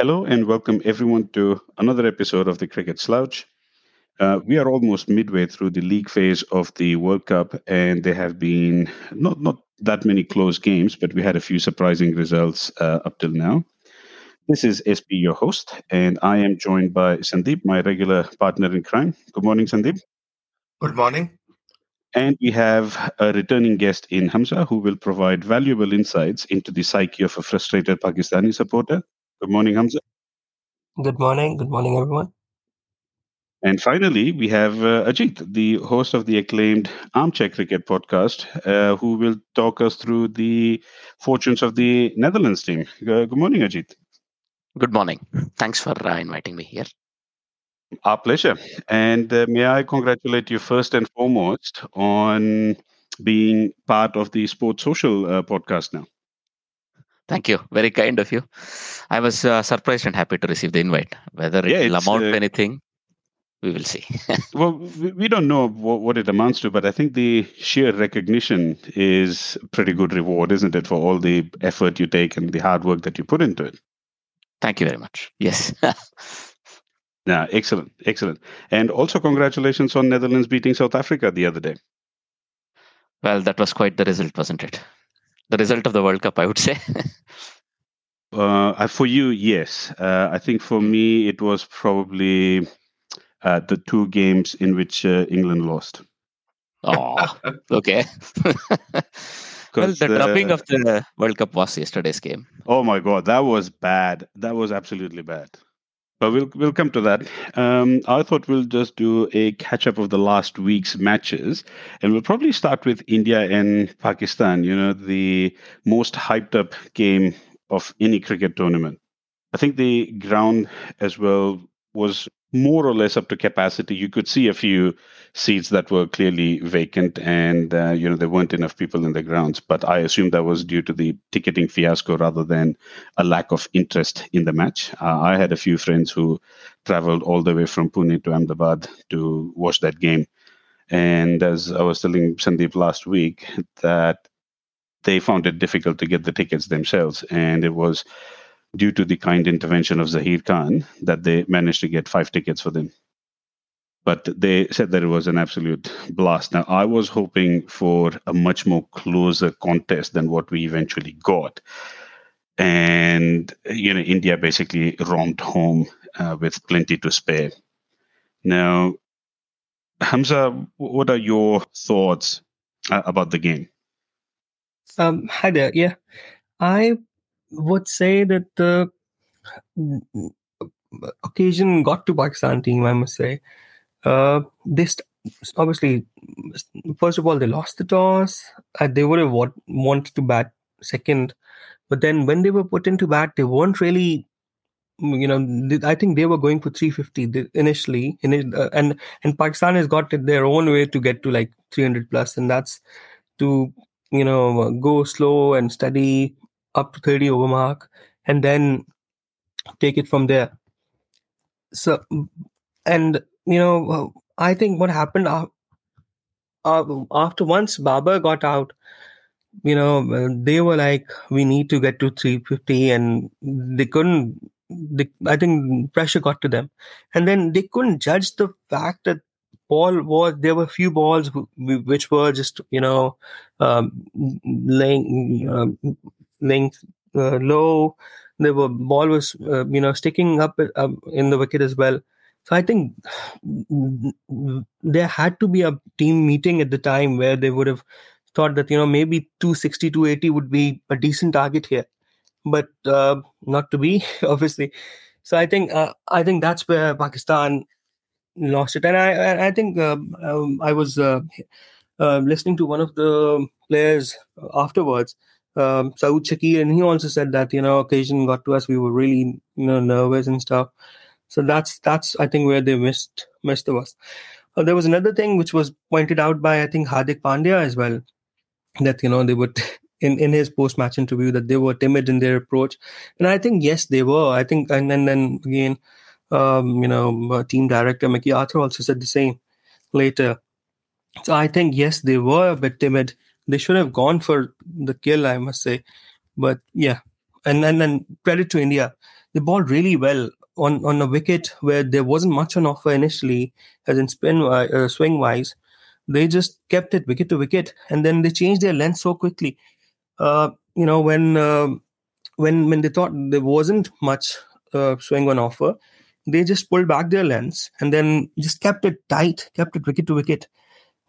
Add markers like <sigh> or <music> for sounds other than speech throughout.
Hello and welcome everyone to another episode of the Cricket Slouch. Uh, we are almost midway through the league phase of the World Cup, and there have been not not that many close games, but we had a few surprising results uh, up till now. This is SP, your host, and I am joined by Sandeep, my regular partner in crime. Good morning, Sandeep. Good morning. And we have a returning guest in Hamza who will provide valuable insights into the psyche of a frustrated Pakistani supporter. Good morning, Hamza. Good morning. Good morning, everyone. And finally, we have uh, Ajit, the host of the acclaimed Armchair Cricket podcast, uh, who will talk us through the fortunes of the Netherlands team. Uh, good morning, Ajit. Good morning. Thanks for uh, inviting me here. Our pleasure. And uh, may I congratulate you first and foremost on being part of the Sports Social uh, podcast now. Thank you. Very kind of you. I was uh, surprised and happy to receive the invite. Whether Yeah, it will amount uh, to anything, we will see. <laughs> Well, we don't know what, what it amounts to, but I think the sheer recognition is pretty good reward, isn't it, for all the effort you take and the hard work that you put into it? Thank you very much. Yes. <laughs> Yeah, excellent, excellent. And also congratulations on Netherlands beating South Africa the other day. well, that was quite the result, wasn't it? The result of the World Cup, I would say. <laughs> Uh, for you, yes. Uh, I think for me, it was probably uh, the two games in which uh, England lost. oh, okay. <laughs> well, 'Cause, the dropping of the World Cup was yesterday's game. Oh my god, that was bad. That was absolutely bad. But we'll we'll come to that. Um, I thought we'll just do a catch up of the last week's matches, and we'll probably start with India and Pakistan. You know, the most hyped up game of any cricket tournament. I think the ground as well was more or less up to capacity. You could see a few seats that were clearly vacant, and uh, you know there weren't enough people in the grounds. But I assume that was due to the ticketing fiasco rather than a lack of interest in the match. Uh, I had a few friends who traveled all the way from Pune to Ahmedabad to watch that game, and as I was telling Sandeep last week, that they found it difficult to get the tickets themselves, and it was due to the kind intervention of Zaheer Khan that they managed to get five tickets for them. But they said that it was an absolute blast. Now, I was hoping for a much more closer contest than what we eventually got. And, you know, India basically romped home uh, with plenty to spare. Now, Hamza, what are your thoughts uh, about the game? Um, hi there. Yeah, I would say that the occasion got to Pakistan team. I must say, uh, they obviously first of all they lost the toss. Uh, they would have want- wanted to bat second, but then when they were put into bat, they weren't really. You know, I think they were going for 350 initially, in uh, and and Pakistan has got their own way to get to like 300 plus, and that's to you know go slow and steady up to 30 over mark and then take it from there. So and you know i think what happened after once Babar got out you know they were like we need to get to 350 and they couldn't they, i think pressure got to them. And then they couldn't judge the fact that ball was there were few balls which were just you know um, laying um, laying uh, low. The ball was uh, you know sticking up uh, in the wicket as well. So i think there had to be a team meeting at the time where they would have thought that you know maybe 260 280 would be a decent target here. But uh, not to be <laughs> obviously. So i think uh, i think that's where pakistan lost it. And i i think um, um, i was uh, uh, listening to one of the players afterwards um, Saud Shakeel, and he also said that you know occasion got to us. We were really you know nervous and stuff. So that's that's I think where they missed missed the bus. Uh, there was another thing which was pointed out by I think Hardik Pandya as well, that you know they would <laughs> in in his post match interview that they were timid in their approach, and I think yes they were. I think and then then again. Um, you know, uh, team director Mickey Arthur also said the same later. So I think yes, they were a bit timid. They should have gone for the kill, I must say. But yeah, and and then credit to India, they bowled really well on on a wicket where there wasn't much on offer initially, as in spin uh, swing wise. They just kept it wicket to wicket, and then they changed their length so quickly. Uh, you know when uh, when when they thought there wasn't much uh, swing on offer, they just pulled back their lens and then just kept it tight, kept it wicket to wicket.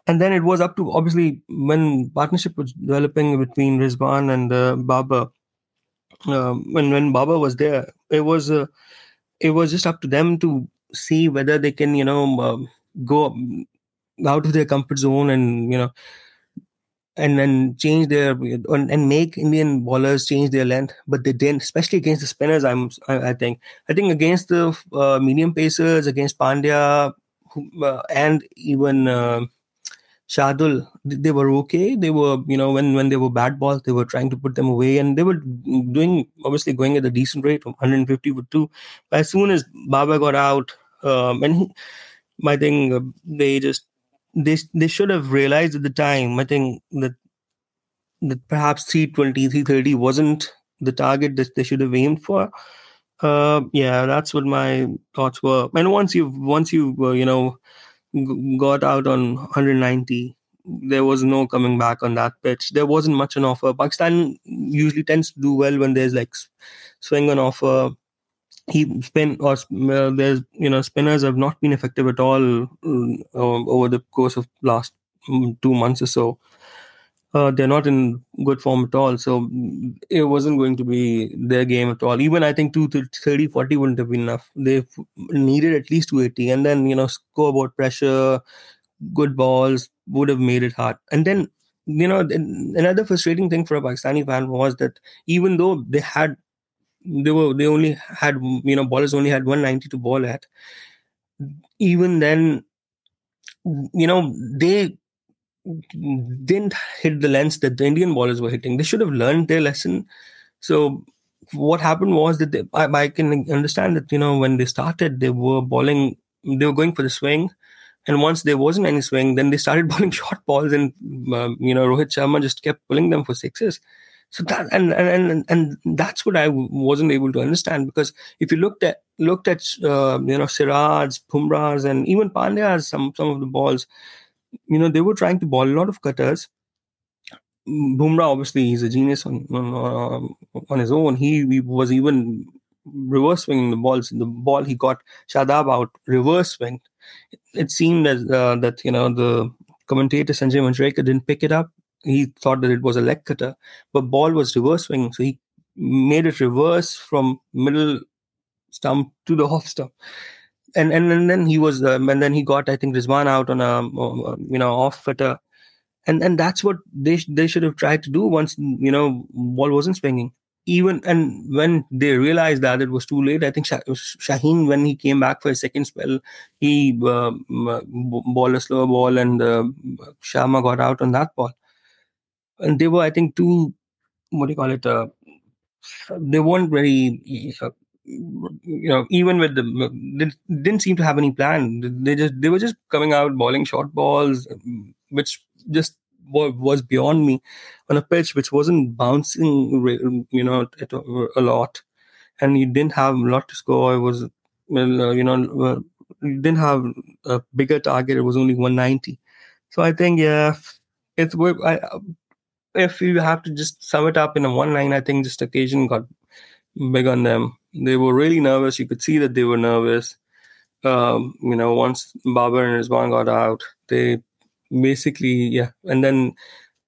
And then it was up to obviously when partnership was developing between Rizwan and uh, Babar. Uh, when when Babar was there, it was uh, it was just up to them to see whether they can you know um, go out of their comfort zone and you know and then change their and make Indian bowlers change their length, but they didn't, especially against the spinners. I'm, I, think, I think against the uh, medium pacers, against Pandya, uh, and even uh, Shardul, they were okay. They were, you know, when when they were bad balls, they were trying to put them away, and they were doing obviously going at a decent rate of 150 with two. But as soon as Babar got out, um, and he, I think uh, they just they they should have realized at the time. I think that that perhaps 320, 330 wasn't the target that they should have aimed for. Uh, yeah, that's what my thoughts were. And once you once you uh, you know got out on 190, there was no coming back on that pitch. There wasn't much on offer. Pakistan usually tends to do well when there's like swing on offer he spin or uh, there's you know spinners have not been effective at all uh, over the course of last um, two months or so. Uh, they're not in good form at all. So it wasn't going to be their game at all. Even I think 230, 40 wouldn't have been enough. They needed at least 280. And then, you know, scoreboard pressure, good balls would have made it hard. And then, you know, another frustrating thing for a Pakistani fan was that even though they had they were they only had you know ballers only had 190 to ball at even then you know they didn't hit the lengths that the indian ballers were hitting. They should have learned their lesson. So what happened was that they, I, I can understand that you know when they started they were bowling they were going for the swing. And once there wasn't any swing then they started <laughs> bowling short balls and uh, you know rohit sharma just kept pulling them for sixes. So that and and and that's what I wasn't able to understand because if you looked at looked at uh, you know Siraj, Bumrahs, and even Pandya's some some of the balls, you know they were trying to ball a lot of cutters. Bumrah obviously he's a genius on on, on his own. He, he was even reverse swinging the balls. The ball he got Shadab out reverse swing. It seemed as uh, that you know the commentator Sanjay Manjrekar didn't pick it up he thought that it was a leg cutter, but ball was reverse swing, so he made it reverse from middle stump to the <laughs> off stump. And, and and then he was um, and then he got I think Rizwan out on a you know off footer, and and that's what they they should have tried to do once you know ball wasn't swinging. Even and when they realized that it was too late, I think Shaheen when he came back for a second spell, he uh, ball a slower ball and uh, Sharma got out on that ball and they were, I think, too what do you call it? Uh, they weren't very, uh, you know, even with the they didn't seem to have any plan. They just they were just coming out bowling short balls, which just was beyond me on a pitch which wasn't bouncing, you know, a lot, and you didn't have a lot to score. It was, well, uh, you know, didn't have a bigger target. It was only 190. So I think, yeah, it's I, if you have to just sum it up in a one line, I think just occasion got big on them. They were really nervous. You could see that they were nervous. Um, you know, once Babar and Rizwan got out, they basically, yeah. And then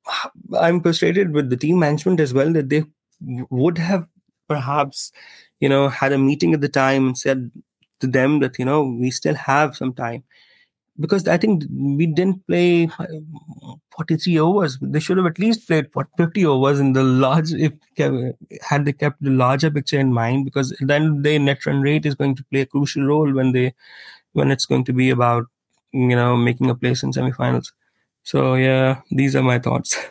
<sighs> I'm frustrated with the team management as well that they would have perhaps, you know, had a meeting at the time and said to them that, you know, we still have some time because I think we didn't play 43 overs. They should have at least played 50 overs in the large, if had they kept the larger picture in mind, because then the net run rate is going to play a crucial role when they, when it's going to be about, you know, making a place in semifinals. So yeah, these are my thoughts. <laughs>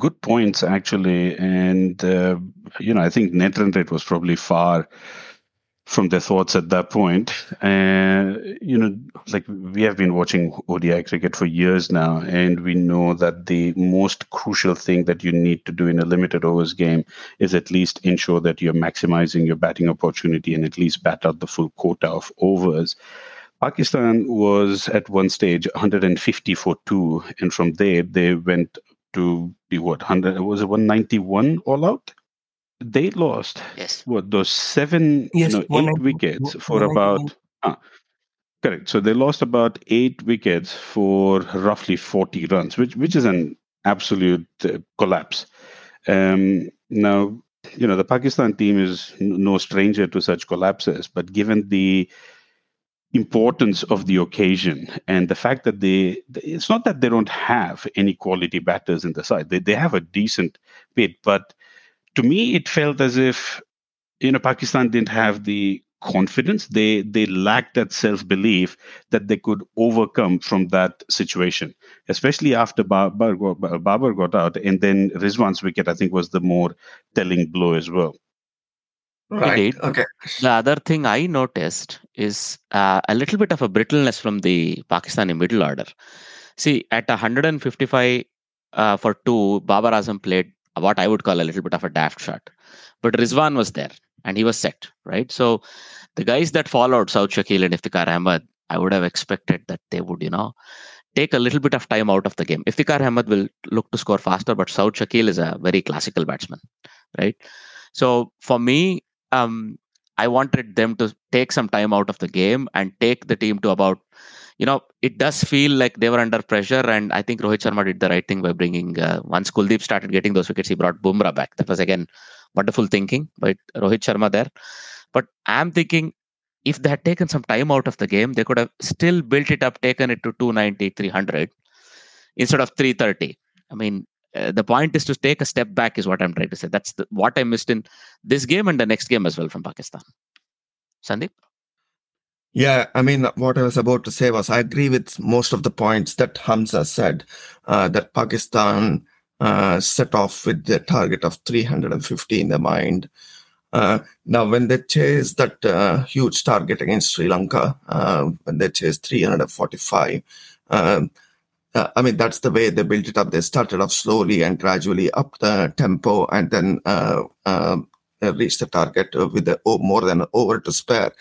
Good points, actually, and uh, you know, I think net run rate was probably far from their thoughts at that point. Uh, you know, like we have been watching ODI cricket for years now, and we know that the most crucial thing that you need to do in a limited overs game is at least ensure that you're maximizing your batting opportunity and at least bat out the full quota of overs. Pakistan was at one stage 150 for two, and from there they went to be what 100 was it 191 all out they lost Yes. what those seven Yes, no, eight 191 wickets for about ah, correct. So they lost about eight wickets for roughly 40 runs which which is an absolute uh, collapse. Um now you know the pakistan team is no stranger to such collapses but given the importance of the occasion and the fact that they it's not that they don't have any quality batters in the side. They, they have a decent bit but to me it felt as if you know pakistan didn't have the confidence they they lacked that self belief that they could overcome from that situation especially after babar got, babar got out and then rizwan's wicket i think was the more telling blow as well Right. Indeed. Okay. The other thing I noticed is uh, a little bit of a brittleness from the Pakistani middle order. See, at 155 uh, for two, Babar Azam played what I would call a little bit of a daft shot. But Rizwan was there and he was set, right? So the guys that followed, Saud Shakeel and Iftikhar Ahmed, I would have expected that they would, you know, take a little bit of time out of the game. Iftikhar Ahmed will look to score faster, but Saud Shakeel is a very classical batsman, right? So for me, um, I wanted them to take some time out of the game and take the team to about, you know, it does feel like they were under pressure. And I think Rohit Sharma did the right thing by bringing, uh, once Kuldeep started getting those wickets, he brought Bumrah back. That was again wonderful thinking by Rohit Sharma there. But I'm thinking if they had taken some time out of the game, they could have still built it up, taken it to 290, 300 instead of 330. I mean, uh, the point is to take a step back is what i'm trying to say that's the, what i missed in this game and the next game as well from pakistan sandeep Yeah, I mean, what I was about to say was I agree with most of the points that Hamza said, uh, that Pakistan uh, set off with the target of 350 in their mind. Uh, now, when they chase that uh, huge target against Sri Lanka, uh, when they chase 345, um, uh, I mean, that's the way they built it up. They started off slowly and gradually up the tempo and then um, reached the target with more than an over to spare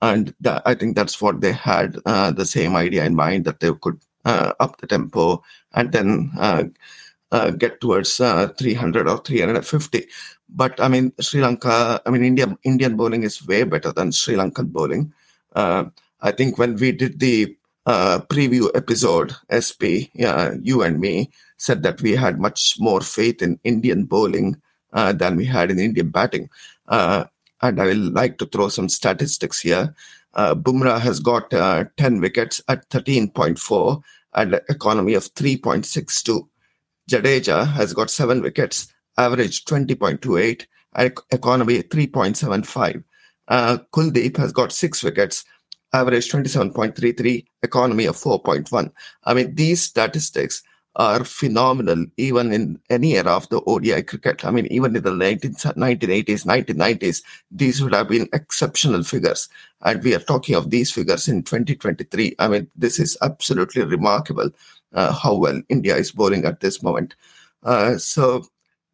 and that, I think that's what they had uh, the same idea in mind that they could uh, up the tempo and then uh, uh get towards uh, 300 or 350. But I mean, Sri Lanka, I mean, India, Indian bowling is way better than Sri Lankan bowling. Uh, I think when we did the preview episode, SP, you and me said that we had much more faith in Indian bowling than we had in Indian batting and I will like to throw some statistics here. Uh, Bumrah has got uh, 10 wickets at 13.4 and an economy of 3.62. Jadeja has got 7 wickets, average 20.28, and economy 3.75. Uh, Kuldeep has got 6 wickets, average 27.33, economy of 4.1. I mean, these statistics are phenomenal even in any era of the ODI cricket. I mean, even in the 19, 1980s, 1990s, these would have been exceptional figures. And we are talking of these figures in 2023. I mean, this is absolutely remarkable uh, how well India is bowling at this moment. Uh, so,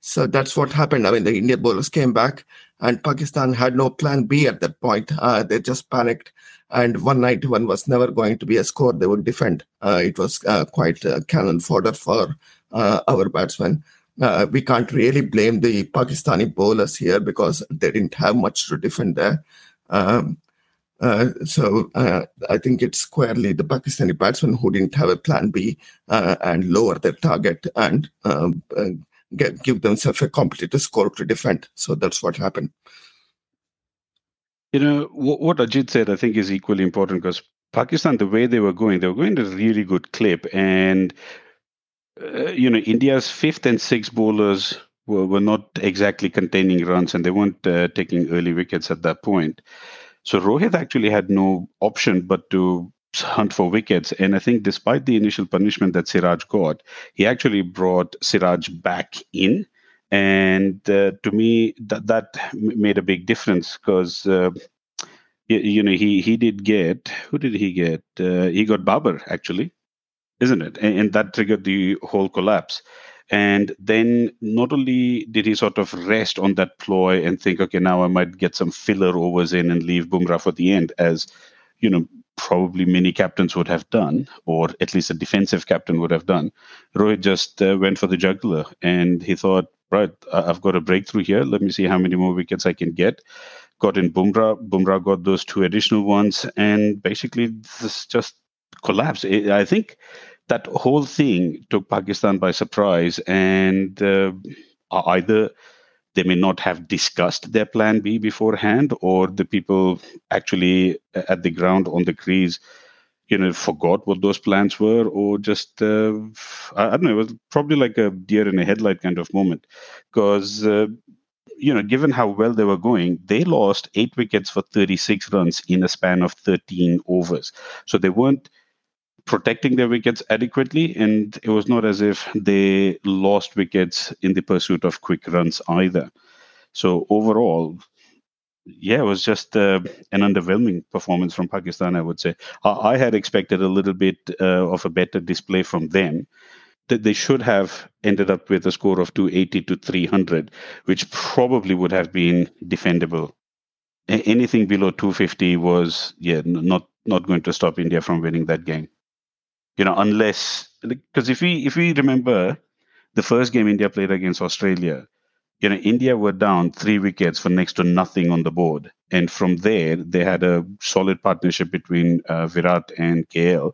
so that's what happened. I mean, the Indian bowlers came back, and Pakistan had no plan B at that point. Uh, they just panicked and 191 was never going to be a score they would defend. Uh, it was uh, quite uh, cannon fodder for uh, our batsmen. Uh, we can't really blame the Pakistani bowlers here because they didn't have much to defend there. Um, uh, so I think it's squarely the Pakistani batsmen who didn't have a plan B and lower their target and um, get, give themselves a competitive score to defend. So that's what happened. You know, what, what Ajit said, I think, is equally important because Pakistan, the way they were going, they were going at a really good clip. And, uh, you know, India's fifth and sixth bowlers were, were not exactly containing runs and they weren't uh, taking early wickets at that point. So Rohit actually had no option but to hunt for wickets. And I think despite the initial punishment that Siraj got, he actually brought Siraj back in and uh, to me that that made a big difference because uh, you, you know, he he did get who did he get? Uh, he got Babar actually, isn't it? And, and that triggered the whole collapse. And then not only did he sort of rest on that ploy and think, okay, now I might get some filler overs in and leave Bumrah for the end, as you know, probably many captains would have done, or at least a defensive captain would have done. Rohit just uh, went for the jugular and he thought, right, I've got a breakthrough here. Let me see how many more wickets I can get. Got in Bumrah. Bumrah got those two additional ones, and basically this just collapsed. I think that whole thing took Pakistan by surprise, and uh, either they may not have discussed their plan B beforehand, or the people actually at the ground on the crease, you know, forgot what those plans were, or just uh, I, don't know. It was probably like a deer in a headlight kind of moment, because. Uh, you know, given how well they were going, they lost eight wickets for 36 runs in a span of 13 overs. So they weren't protecting their wickets adequately, and it was not as if they lost wickets in the pursuit of quick runs either. So overall, yeah, it was just uh, an underwhelming performance from Pakistan. I would say I, I had expected a little bit uh, of a better display from them. That they should have ended up with a score of 280 to 300, which probably would have been defendable. A- anything below 250 was yeah not not going to stop India from winning that game you know, unless because if we if we remember the first game India played against Australia, you know, India were down three wickets for next to nothing on the board, and from there they had a solid partnership between uh, Virat and KL,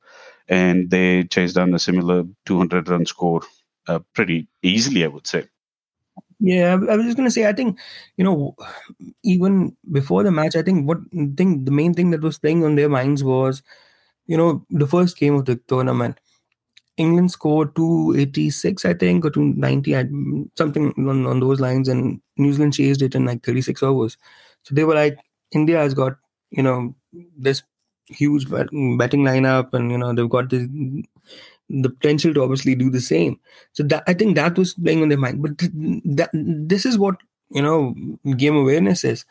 and they chased down a similar 200 run score uh, pretty easily, I would say. Yeah, I was just gonna say. I think you know, even before the match, I think what thing the main thing that was playing on their minds was you know, the first game of the tournament, England scored 286, I think, or 290, something on, on those lines, and New Zealand chased it in like 36 overs. So they were like, India has got, you know, this huge betting lineup, and, you know, they've got the, the potential to obviously do the same. So that I think that was playing on their mind. But th- that, this is what, you know, game awareness is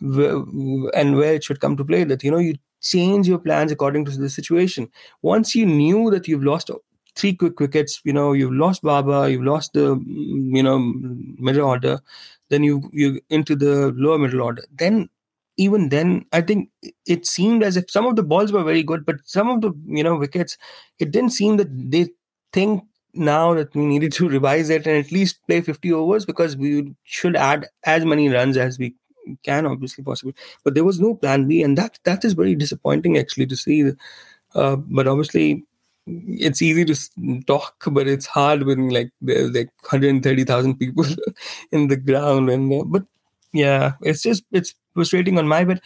and where it should come to play that, you know, you change your plans according to the situation. Once you knew that you've lost three quick wickets, you know, you've lost Babar, you've lost the, you know, middle order, then you you into the lower middle order. Then even then, I think it seemed as if some of the balls were very good, but some of the you know wickets, it didn't seem that they think now that we needed to <laughs> revise it and at least play 50 overs because we should add as many runs as we can obviously possible but there was no plan b and that that is very disappointing actually to see uh, but obviously it's easy to talk but it's hard when like there's like 130000 people <laughs> in the ground and but yeah it's just it's frustrating on my bit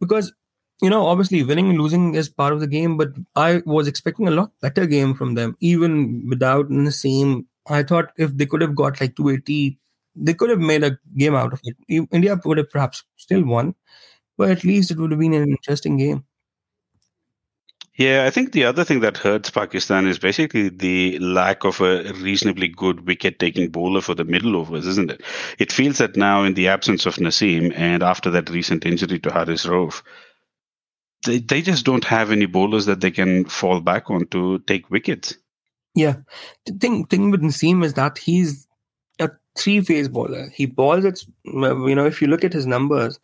because you know obviously winning and losing is part of the game but i was expecting a lot better game from them even without in the same. i thought if they could have got like 280 they could have made a game out of it. India would have perhaps still won, but at least it would have been an interesting game. Yeah, I think the other thing that hurts Pakistan is basically the lack of a reasonably good wicket taking bowler for the middle overs, isn't it? It feels that now, in the absence of Naseem and after that recent injury to Haris Rauf, they, they just don't have any bowlers that they can fall back on to take wickets. Yeah. The thing, thing with Naseem is that he's a three phase bowler. He balls at, you know, if you look at his numbers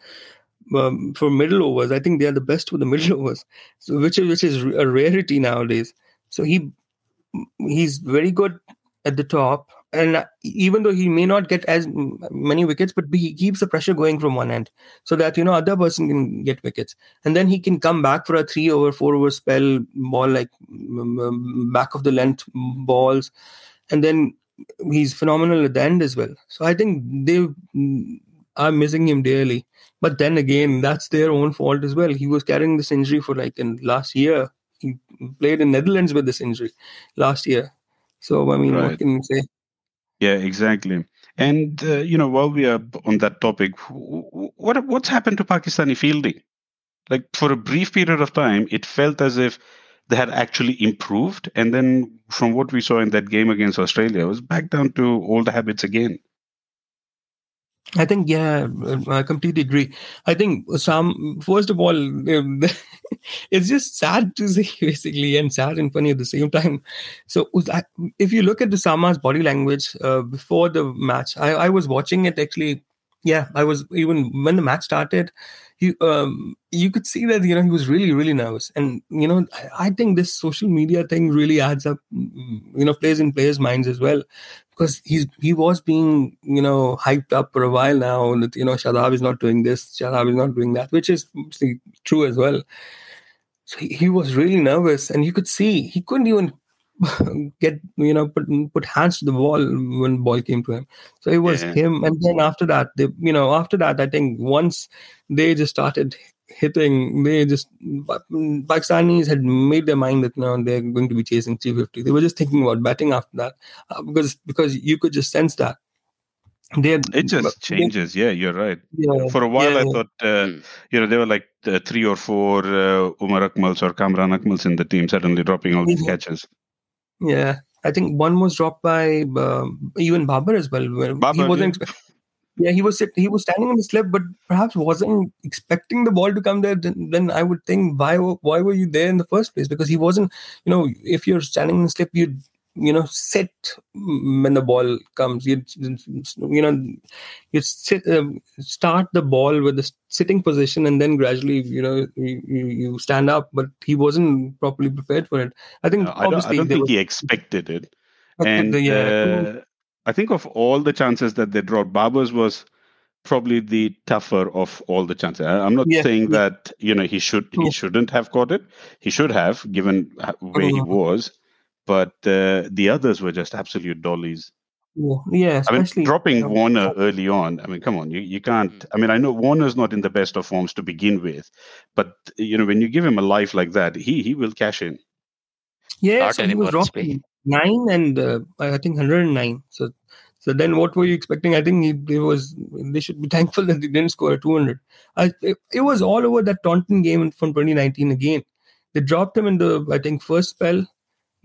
um, for middle overs, I think they are the best for the <laughs> middle overs, so which is which is a rarity nowadays. So he he's very good at the top, and even though he may not get as many wickets, but he keeps the pressure going from one end, so that you know other person can get wickets, and then he can come back for a three over, four over spell ball like back of the length balls, and then he's phenomenal at the end as well. So I think they are missing him dearly. But then again, that's their own fault as well. He was carrying this injury for like in last year. He played in Netherlands with this injury last year. So I mean, right. what can you say? Yeah, exactly. And uh, you know, while we are on that topic, what what's happened to Pakistani fielding? Like for a brief period of time, it felt as if they had actually improved. And then from what we saw in that game against Australia, it was back down to old habits again. I think yeah, I completely agree. I think some first of all, <laughs> it's just sad to see <laughs> basically, and sad and funny at the same time. So if you look at the Sama's body language uh, before the match, I, I was watching it actually. Yeah, I was even when the match started you um, you could see that you know he was really really nervous. And you know I, I, think this social media thing really adds up you know plays in players minds as well. Because he's he was being you know hyped up for a while now that you know Shadab is not doing this Shadab is not doing that which is true as well. So he, he was really nervous and you could see he couldn't even get you know put put hands to the ball when ball came to him. So it was yeah. him, and then after that, they you know after that, I think once they just started hitting, they just Pakistanis had made their mind that now they're going to be chasing 350. They were just thinking about betting after that uh, because because you could just sense that. They had, it just changes. They, yeah, you're right. Yeah, For a while, yeah, I thought uh, hmm. you know they were like uh, three or four uh, Umar Akmals or Kamran Akmals in the team suddenly dropping all these catches. Yeah, I think one was dropped by uh, even Babar as well. Babar, he wasn't. Yeah. yeah, he was he was standing on the slip, but perhaps wasn't expecting the ball to come there. Then, then I would think, why why were you there in the first place? Because he wasn't. You know, if you're standing in the slip, you you know sit when the ball comes you you know you sit uh, start the ball with the sitting position and then gradually you know you, you stand up but he wasn't properly prepared for it i think no, obviously I don't, I don't think were, he expected it and the, yeah. uh, i think of all the chances that they dropped Babar's was probably the tougher of all the chances. I'm not yeah, saying yeah. that you know he should he yeah. shouldn't have caught it. He should have, given where he was but uh, the others were just absolute dollies. Yeah, yeah I mean, dropping Warner early on. I mean, come on, you, you can't. Mm. I mean, I know Warner's not in the best of forms to begin with, but you know, when you give him a life like that, he he will cash in. Yeah, so he was dropping nine and uh, I think 109. So so then, what were you expecting? I think he, he was. They should be <laughs> thankful that they didn't score 200. I, it, it, was all over that Taunton game from 2019 again. They dropped him in the I think first spell,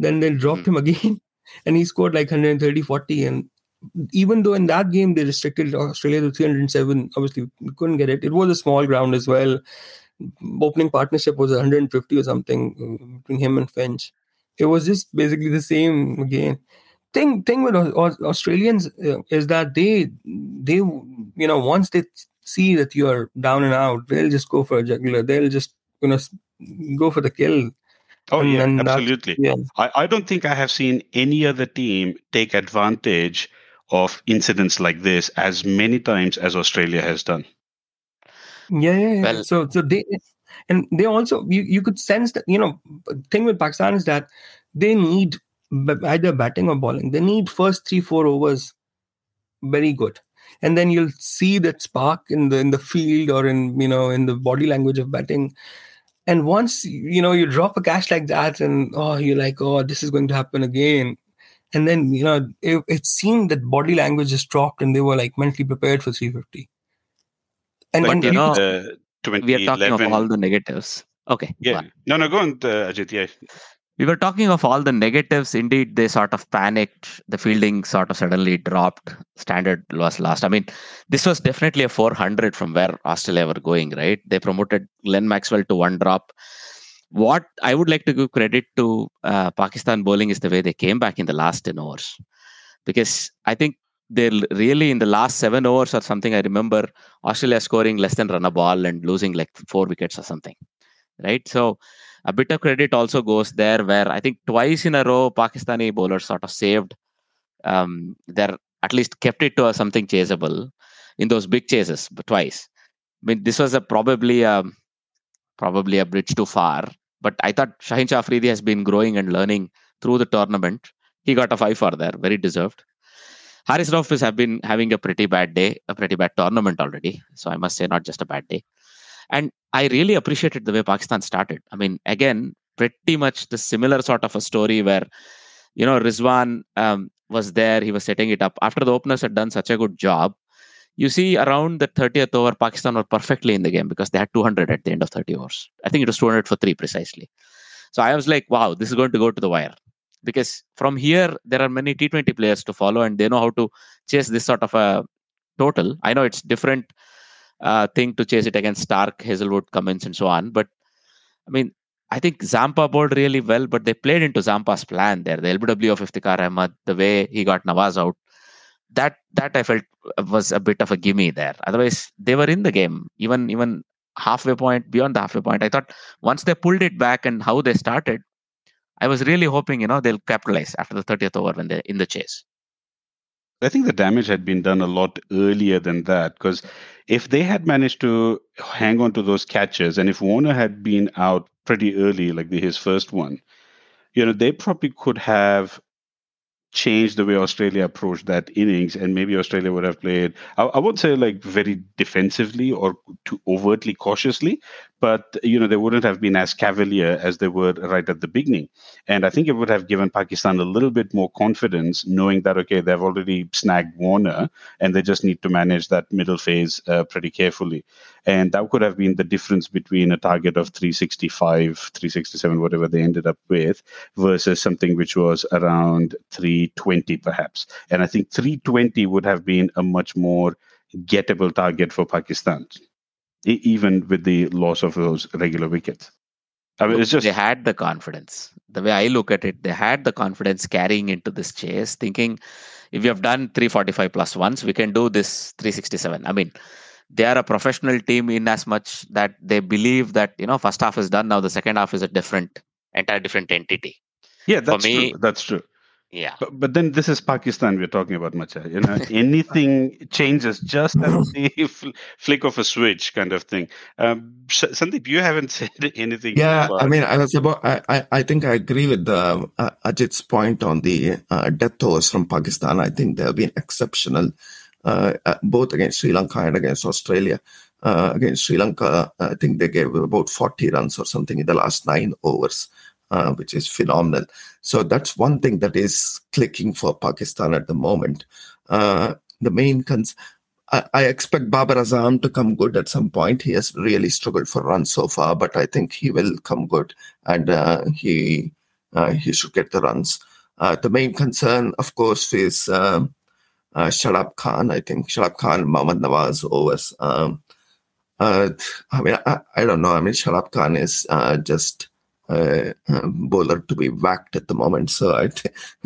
then they dropped mm. him again, <laughs> and he scored like 130, 40. And even though in that game they restricted Australia to 307, obviously couldn't get it. It was a small ground as well. Opening partnership was 150 or something uh, between him and Finch. It was just basically the same again. Thing thing with Australians uh, is that they they you know once they see that you're down and out, they'll just go for a jugular. They'll just you know go for the kill Oh and, yeah, absolutely. Yeah. I, I don't think I have seen any other team take advantage of incidents like this as many times as Australia has done. Yeah, yeah, yeah. Well, so so they and they also you, you could sense that you know thing with Pakistan is that they need either batting or bowling. They need first three four overs very good, and then you'll see that spark in the in the field or in you know in the body language of batting and once you know you drop a cash like that and oh you're like oh this is going to happen again. And then you know it, it seemed that body language just dropped and they were like mentally prepared for 350 and, like, and you know uh, we are talking of all the negatives. Okay yeah. no no go on uh, ajit. Yeah we were talking of all the negatives. Indeed, they sort of panicked. The fielding sort of suddenly dropped. Standard was last. I mean, this was definitely a 400 from where Australia were going, right? They promoted Glenn Maxwell to one drop. What I would like to give credit to uh, Pakistan bowling is the way they came back in the last 10 overs. Because I think they really, in the last seven overs or something, I remember Australia scoring less than run a ball and losing like four wickets or something, right? So, a bit of credit also goes there where I think twice in a row Pakistani bowlers sort of saved um, their at least kept it to something chaseable in those big chases, but twice. I mean, this was a probably a probably a bridge too far. But I thought Shaheen Shah Afridi has been growing and learning through the tournament. He got a five for there, very deserved. Haris Rauf has been having a pretty bad day, a pretty bad tournament already. So I must say, not just a bad day. And I really appreciated the way Pakistan started. I mean, again, pretty much the similar sort of a story where, you know, Rizwan um, was there, he was setting it up. After the openers had done such a good job, you see around the 30th over, Pakistan were perfectly in the game because they had 200 at the end of 30 overs. I think it was 200 for three precisely. So I was like, wow, this is going to go to the wire. Because from here, there are many T20 players to follow and they know how to chase this sort of a total. I know it's different uh, thing to chase it against Stark, Hazlewood, Cummins, and so on. But I mean, I think Zampa bowled really well, but they played into Zampa's plan there. The LBW of Iftikhar Ahmed, the way he got Nawaz out, that that I felt was a bit of a gimme there. Otherwise, they were in the game. Even even halfway point, beyond the halfway point, I thought once they pulled it back and how they started, I was really hoping you know they'll capitalize after the 30th over when they're in the chase. I think the damage had been done a lot earlier than that because if they had managed to hang on to those catches and if Warner had been out pretty early, like the, his first one, you know, they probably could have changed the way Australia approached that innings, and maybe Australia would have played. I, I won't say like very defensively or too overtly cautiously, but you know they wouldn't have been as cavalier as they were right at the beginning. And I think it would have given Pakistan a little bit more confidence, knowing that okay, they've already snagged Warner, and they just need to manage that middle phase uh, pretty carefully. And that could have been the difference between a target of 365, 367, whatever they ended up with, versus something which was around 320, perhaps. And I think 320 would have been a much more gettable target for Pakistan, even with the loss of those regular wickets. I mean, it's just they had the confidence. The way I look at it, they had the confidence carrying into this chase, thinking if we have done 345 ones, we can do this 367. I mean, they are a professional team in as much that they believe that you know first half is done now the second half is a different entire different entity yeah that's me- true that's true yeah but, but then this is pakistan we're talking about macha you know <laughs> anything changes just as <laughs> the <laughs> fl- flick of a switch kind of thing um, S- sandeep you haven't said anything Yeah, about- I mean, I was about. I, I, I think I agree with the, uh, Ajit's point on the uh, death tolls from Pakistan. I think they have been exceptional, uh, uh, both against Sri Lanka and against Australia. Uh, against Sri Lanka, I think they gave about 40 runs or something in the last nine overs, uh, which is phenomenal. So that's one thing that is clicking for Pakistan at the moment. Uh, the main cons- I, expect Babar Azam to come good at some point. He has really struggled for runs so far, but I think he will come good and uh, he uh, he should get the runs. Uh, the main concern, of course, is um, uh, Shadab Khan. I think Shadab Khan, Mohammad Nawaz overs. Um, I mean, I, I don't know. I mean, Shadab Khan is just a bowler to be whacked at the moment. So I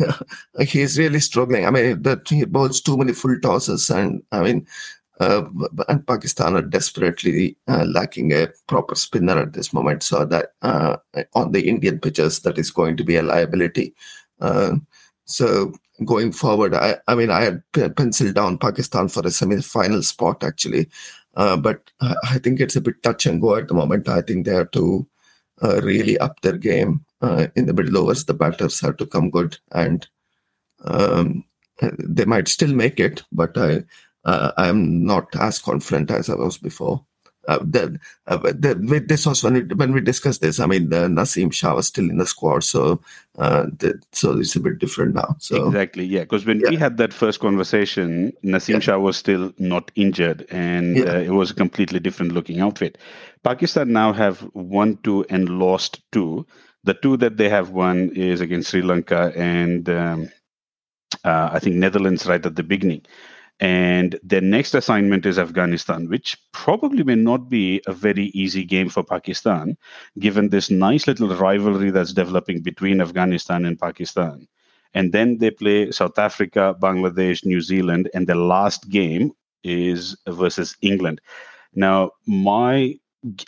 <laughs> he's really struggling. I mean, that he bowls too many full tosses, and I mean, uh, and Pakistan are desperately uh, lacking a proper spinner at this moment. So that uh, on the Indian pitches, that is going to be a liability. Uh, so going forward, I, I mean, I had penciled down Pakistan for a semi-final spot actually, uh, but I I think it's a bit touch and go at the moment. I think they have to uh, really up their game uh, in the middle overs. The batters have to come good, and um, they might still make it, but I uh, I'm not as confident as I was before. Uh, the, uh, the, this was when we, when we discussed this. I mean, the Naseem Shah was still in the squad, so uh, the, so it's a bit different now. So Exactly, yeah. Because when we had that first conversation, Naseem Yeah. Shah was still not injured, and Yeah. uh, it was a completely different looking outfit. Pakistan now have won two and lost two. The two that they have won is against Sri Lanka and um, uh, I think Netherlands right at the beginning. And their next assignment is Afghanistan, which probably may not be a very easy game for Pakistan, given this nice little rivalry that's developing between Afghanistan and Pakistan. And then they play South Africa, Bangladesh, New Zealand, and the last game is versus England. Now, my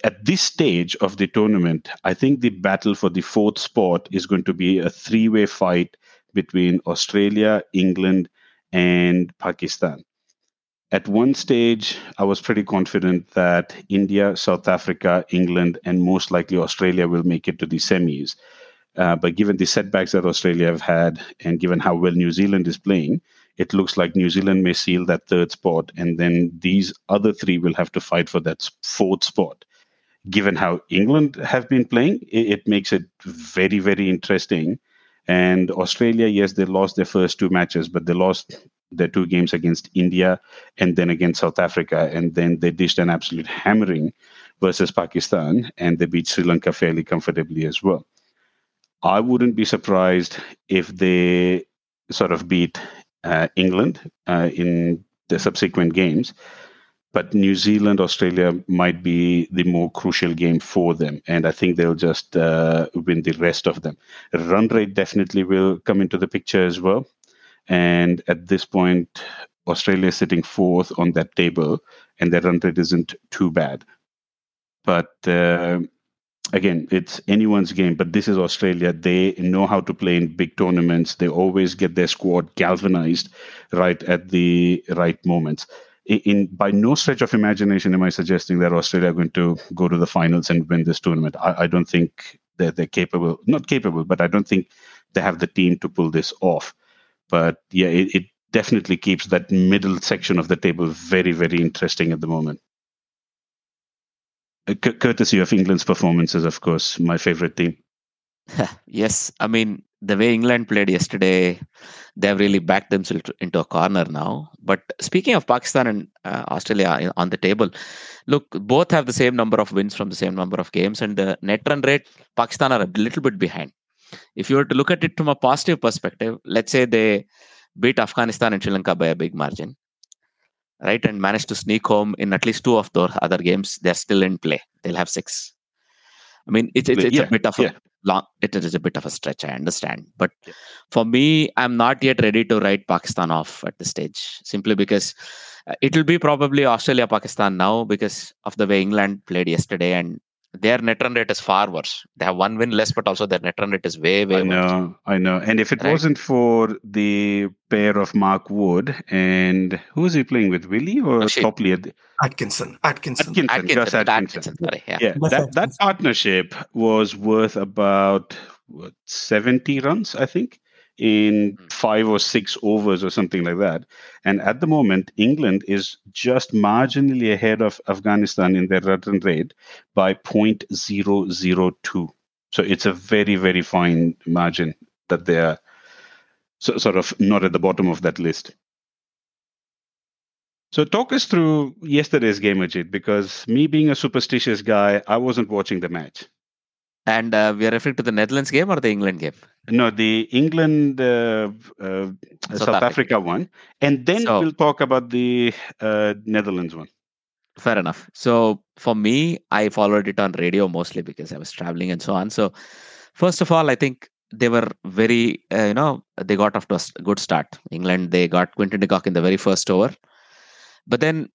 at this stage of the tournament, I think the battle for the fourth spot is going to be a three-way fight between Australia, England, and Pakistan. At one stage, I was pretty confident that India, South Africa, England, and most likely Australia will make it to the semis. Uh, but given the setbacks that Australia have had, and given how well New Zealand is playing, it looks like New Zealand may seal that third spot, and then these other three will have to fight for that fourth spot. Given how England have been playing, it, it makes it very, very interesting. And Australia, yes, they lost their first two matches, but they lost their two games against India and then against South Africa. And then they dished an absolute hammering versus Pakistan, and they beat Sri Lanka fairly comfortably as well. I wouldn't be surprised if they sort of beat uh, England uh, in the subsequent games. But New Zealand, Australia might be the more crucial game for them. And I think they'll just uh, win the rest of them. Run rate definitely will come into the picture as well. And at this point, Australia is sitting fourth on that table, and their run rate isn't too bad. But uh, again, it's anyone's game, but this is Australia. They know how to play in big tournaments. They always get their squad galvanized right at the right moments. In, by no stretch of imagination am I suggesting that Australia are going to go to the finals and win this tournament. I, I don't think that they're capable, not capable, but I don't think they have the team to pull this off. But yeah, it, it definitely keeps that middle section of the table very, very interesting at the moment. Uh, courtesy of England's performances, of course, my favorite team. <laughs> yes, I mean the way England played yesterday, they have really backed themselves into a corner now. But speaking of Pakistan and uh, Australia on the table, look, both have the same number of wins from the same number of games, and the net run rate, Pakistan are a little bit behind. If you were to look at it from a positive perspective, let's say they beat Afghanistan and Sri Lanka by a big margin right, and manage to sneak home in at least two of those other games, they're still in play. They'll have six. I mean, it's it's, it's yeah, a bit of a long. It is a bit of a stretch. I understand, but yeah. for me, I'm not yet ready to write Pakistan off at this stage, simply because uh, it will be probably Australia Pakistan now because of the way England played yesterday, and their net run rate is far worse. They have one win less, but also their net run rate is way, way I know, worse. I know. And if it right? wasn't for the pair of Mark Wood and who is he playing with, Willey or Topley? Atkinson. Atkinson. Atkinson. Atkinson. Atkinson. Atkinson. Sorry, yeah. yeah that, that partnership was worth about what, 70 runs, I think in hmm. five or six overs or something like that. And at the moment, England is just marginally ahead of Afghanistan in their run rate by 0.002. So it's a very, very fine margin that they are so, sort of not at the bottom of that list. So talk us through yesterday's game, Ajit, because me being a superstitious guy, I wasn't watching the match. And uh, we are referring to the Netherlands game or the England game? No, the England uh, uh, South, South Africa. Africa. one, and then so, we'll talk about the uh, Netherlands one. Fair enough. So for me, I followed it on radio mostly because I was traveling and so on. So first of all, I think they were very, uh, you know, they got off to a good start. England, they got Quinton de Kock in the very first over, but then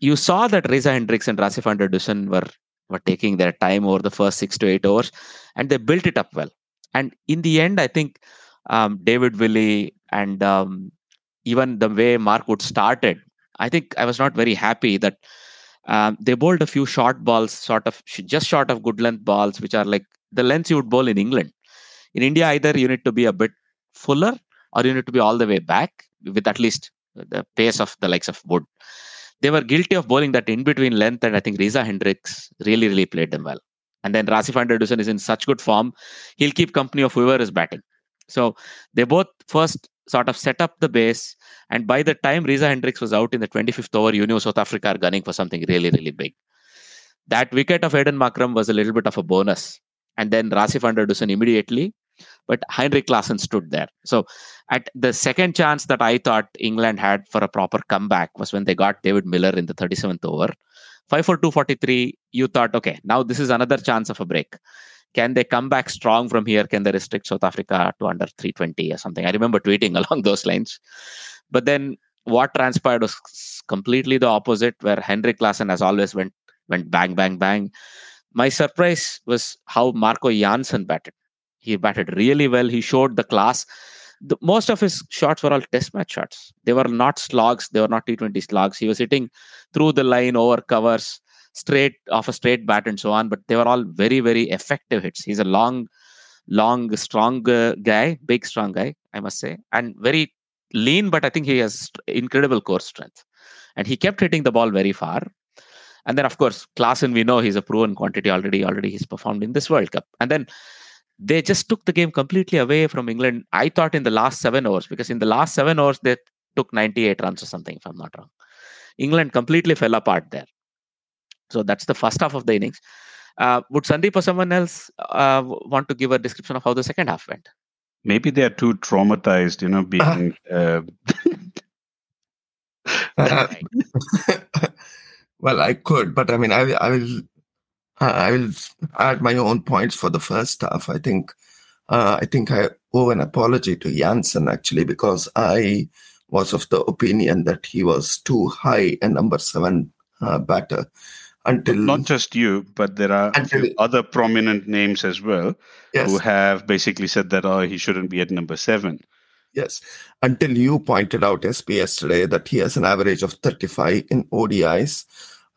you saw that Reeza Hendricks and Rassie van der Dussen were were taking their time over the first six to eight overs, and they built it up well. And in the end, I think um, David Willey and um, even the way Mark Wood started, I think I was not very happy that um, they bowled a few short balls, sort of just short of good length balls, which are like the lengths you would bowl in England. In India, either you need to be a bit fuller or you need to be all the way back with at least the pace of the likes of Wood they were guilty of bowling that in between length, and I think Reeza Hendricks really, really played them well. And then van der is in such good form, he'll keep company of whoever is batting. So they both first sort of set up the base, and by the time Reeza Hendricks was out in the 25th over, you knew South Africa are gunning for something really, really big. That wicket of Aiden Markram was a little bit of a bonus. And then Rassie van der Dussen immediately but Heinrich Klaasen stood there. So at the second chance that I thought England had for a proper comeback was when they got David Miller in the 37th over. 5 for 243, you thought, okay, now this is another chance of a break. Can they come back strong from here? Can they restrict South Africa to under 320 or something? I remember tweeting <laughs> along those lines. But then what transpired was completely the opposite, where Heinrich Klaasen, as always, went went bang, bang, bang. My surprise was how Marco Jansen batted. He batted really well. He showed the class. The, most of his shots were all test match shots. They were not slogs. They were not T20 slogs. He was hitting through the line, over covers, straight off a straight bat, and so on. But they were all very, very effective hits. He's a long, long, strong guy, big, strong guy, I must say, and very lean. But I think he has incredible core strength, and he kept hitting the ball very far. And then, of course, Klaasen, we know he's a proven quantity already. Already, he's performed in this World Cup. And then they just took the game completely away from England. I thought in the last seven hours, because in the last seven hours, they took 98 runs or something, if I'm not wrong. England completely fell apart there. So that's the first half of the innings. Uh, would Sandeep or someone else uh, want to give a description of how the second half went? Maybe they are too traumatized, you know, being. Uh, <laughs> Uh, <laughs> well, I could, but I mean, I, I will, I will add my own points for the first half. I think, uh, I think I owe an apology to Jansen actually because I was of the opinion that he was too high a number seven uh, batter until not just you, but there are Until- other prominent names as well yes, who have basically said that oh he shouldn't be at number seven. Yes, until you pointed out SP yesterday that he has an average of 35 in ODIs,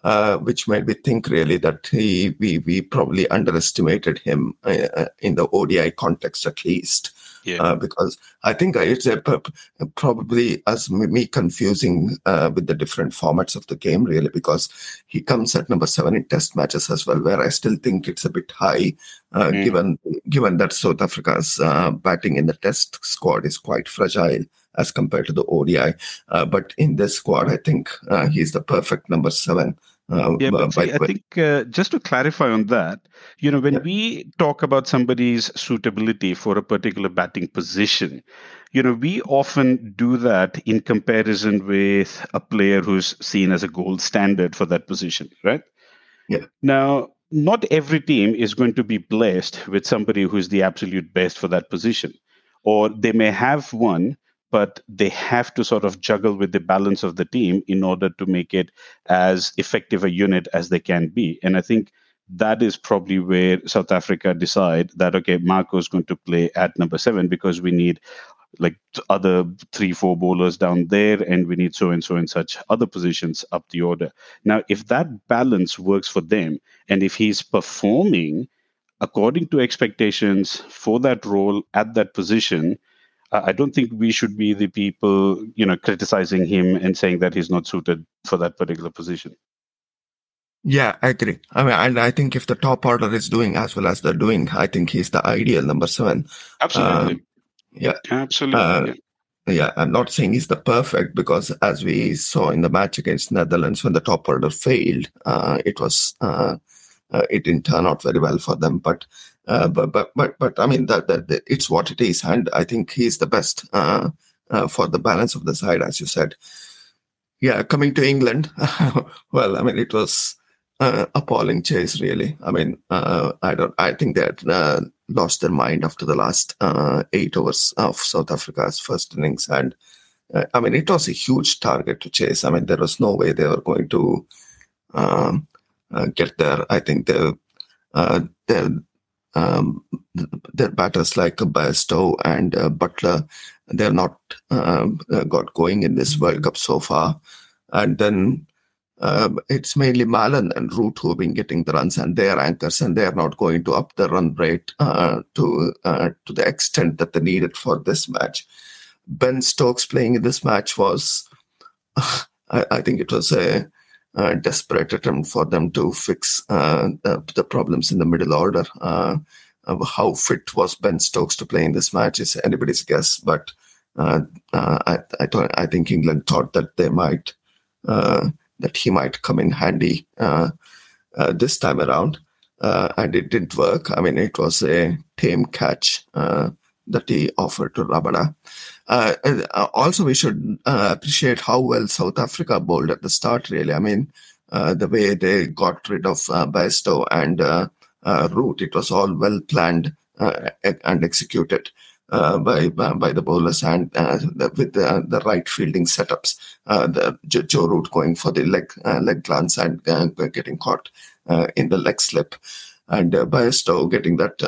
uh, which made me think really that he we we probably underestimated him uh, uh, in the ODI context at least. Yeah. Uh, because I think it's a, probably as me confusing uh, with the different formats of the game, really, because he comes at number seven in test matches as well, where I still think it's a bit high, uh, Mm. given given that South Africa's uh, batting in the test squad is quite fragile as compared to the ODI. Uh, but in this squad, I think uh, he's the perfect number seven. Uh, Yeah, but see, I think uh, just to clarify on that, you know, when Yeah. we talk about somebody's suitability for a particular batting position, you know, we often do that in comparison with a player who's seen as a gold standard for that position, right? Yeah. Now, not every team is going to be blessed with somebody who's the absolute best for that position, or they may have one. But they have to sort of juggle with the balance of the team in order to make it as effective a unit as they can be. And I think that is probably where South Africa decide that okay, Marco is going to play at number seven because we need like other three, four bowlers down there, and we need so and so and such other positions up the order. Now, if that balance works for them, and if he's performing according to expectations for that role at that position, I don't think we should be the people, you know, criticizing him and saying that he's not suited for that particular position. Yeah, I agree. I mean, and I think if the top order is doing as well as they're doing, I think he's the ideal number seven. Absolutely. yeah. Absolutely. Uh, yeah. Yeah, I'm not saying he's the perfect because as we saw in the match against Netherlands when the top order failed, uh, it was uh, uh, it didn't turn out very well for them. But uh, but but but but I mean that, that, it's what it is, and I think he's the best uh, uh, for the balance of the side, as you said. Yeah, coming to England, <laughs> well, I mean it was uh, appalling chase, really. I mean, uh, I don't. I think they had lost their mind after the last eight overs of South Africa's first innings, and I mean, it was a huge target to chase. I mean, there was no way they were going to um, get there. I think they, uh, um, their batters like Bairstow and uh, Buttler, they're not um, uh, got going in this World Cup so far, and then um, it's mainly Malan and Root who have been getting the runs, and they're anchors, and they're not going to up the run rate uh, to uh, to the extent that they needed for this match. Ben Stokes playing in this match was, <laughs> I, I think it was a, a desperate attempt for them to fix uh, the, the problems in the middle order. Uh, how fit was Ben Stokes to play in this match is anybody's guess, but uh, uh, I I, thought, I think England thought that they might uh, that he might come in handy uh, uh, this time around, uh, and it didn't work. I mean, it was a tame catch uh, that he offered to Rabada. Uh, uh, also, we should uh, appreciate how well South Africa bowled at the start. Really, I mean, uh, the way they got rid of uh, and uh, uh, Root, it was all well planned and executed. By by the bowlers and the, with the, the right fielding setups, the Joe, Root going for the leg leg glance and getting caught in the leg slip, and uh, getting that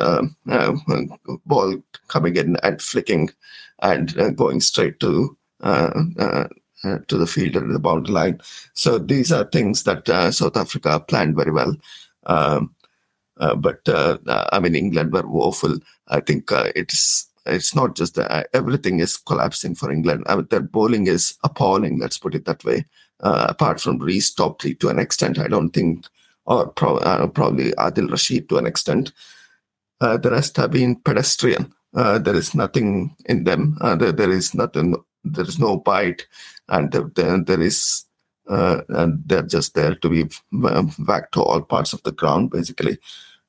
ball coming in and flicking and uh, going straight to uh, uh, uh, to the fielder at the boundary line. So these are things that South Africa planned very well. Um, but I mean, England were woeful. I think it's it's not just that everything is collapsing for England. I mean, their bowling is appalling. Let's put it that way. Uh, apart from Reece Topley to an extent, I don't think, or pro- uh, probably Adil Rashid to an extent. Uh, the rest have been pedestrian. Uh, there is nothing in them. Uh, there, there is nothing. There is no bite, and there, there is. Uh, and they're just there to be whacked to all parts of the ground, basically.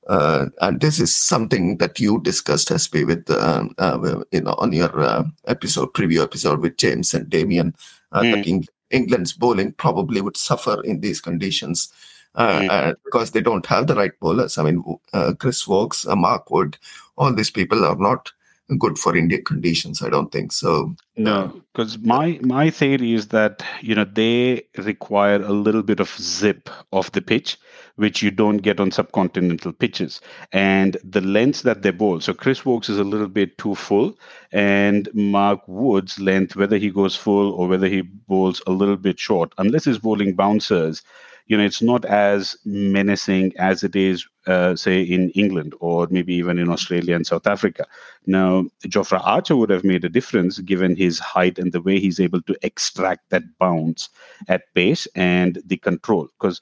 Uh, and this is something that you discussed, SP, with uh, uh, you know on your uh, episode preview episode with James and Damien. Uh, Mm. Eng- England's bowling probably would suffer in these conditions. Uh, Mm. uh, because they don't have the right bowlers. I mean, uh, Chris Woakes, uh, Mark Wood, all these people are not good for Indian conditions. I don't think so. No, because my my theory is that you know they require a little bit of zip of the pitch, which you don't get on subcontinental pitches, and the lengths that they bowl. So Chris Woakes is a little bit too full, and Mark Wood's length, whether he goes full or whether he bowls a little bit short, unless he's bowling bouncers, you know, it's not as menacing as it is, uh, say, in England or maybe even in Australia and South Africa. Now, Jofra Archer would have made a difference given his height and the way he's able to extract that bounce at pace and the control. Because,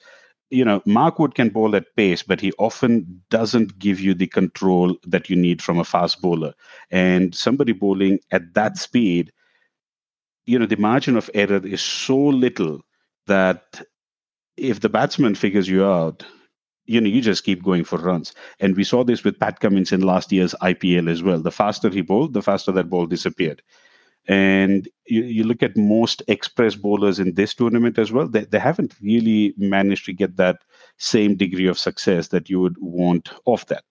you know, Mark Wood can bowl at pace, but he often doesn't give you the control that you need from a fast bowler. And somebody bowling at that speed, you know, the margin of error is so little that if the batsman figures you out, you know, you just keep going for runs. And we saw this with Pat Cummins in last year's IPL as well. The faster he bowled, the faster that ball disappeared. And you, you look at most express bowlers in this tournament as well, they, they haven't really managed to get that same degree of success that you would want off that.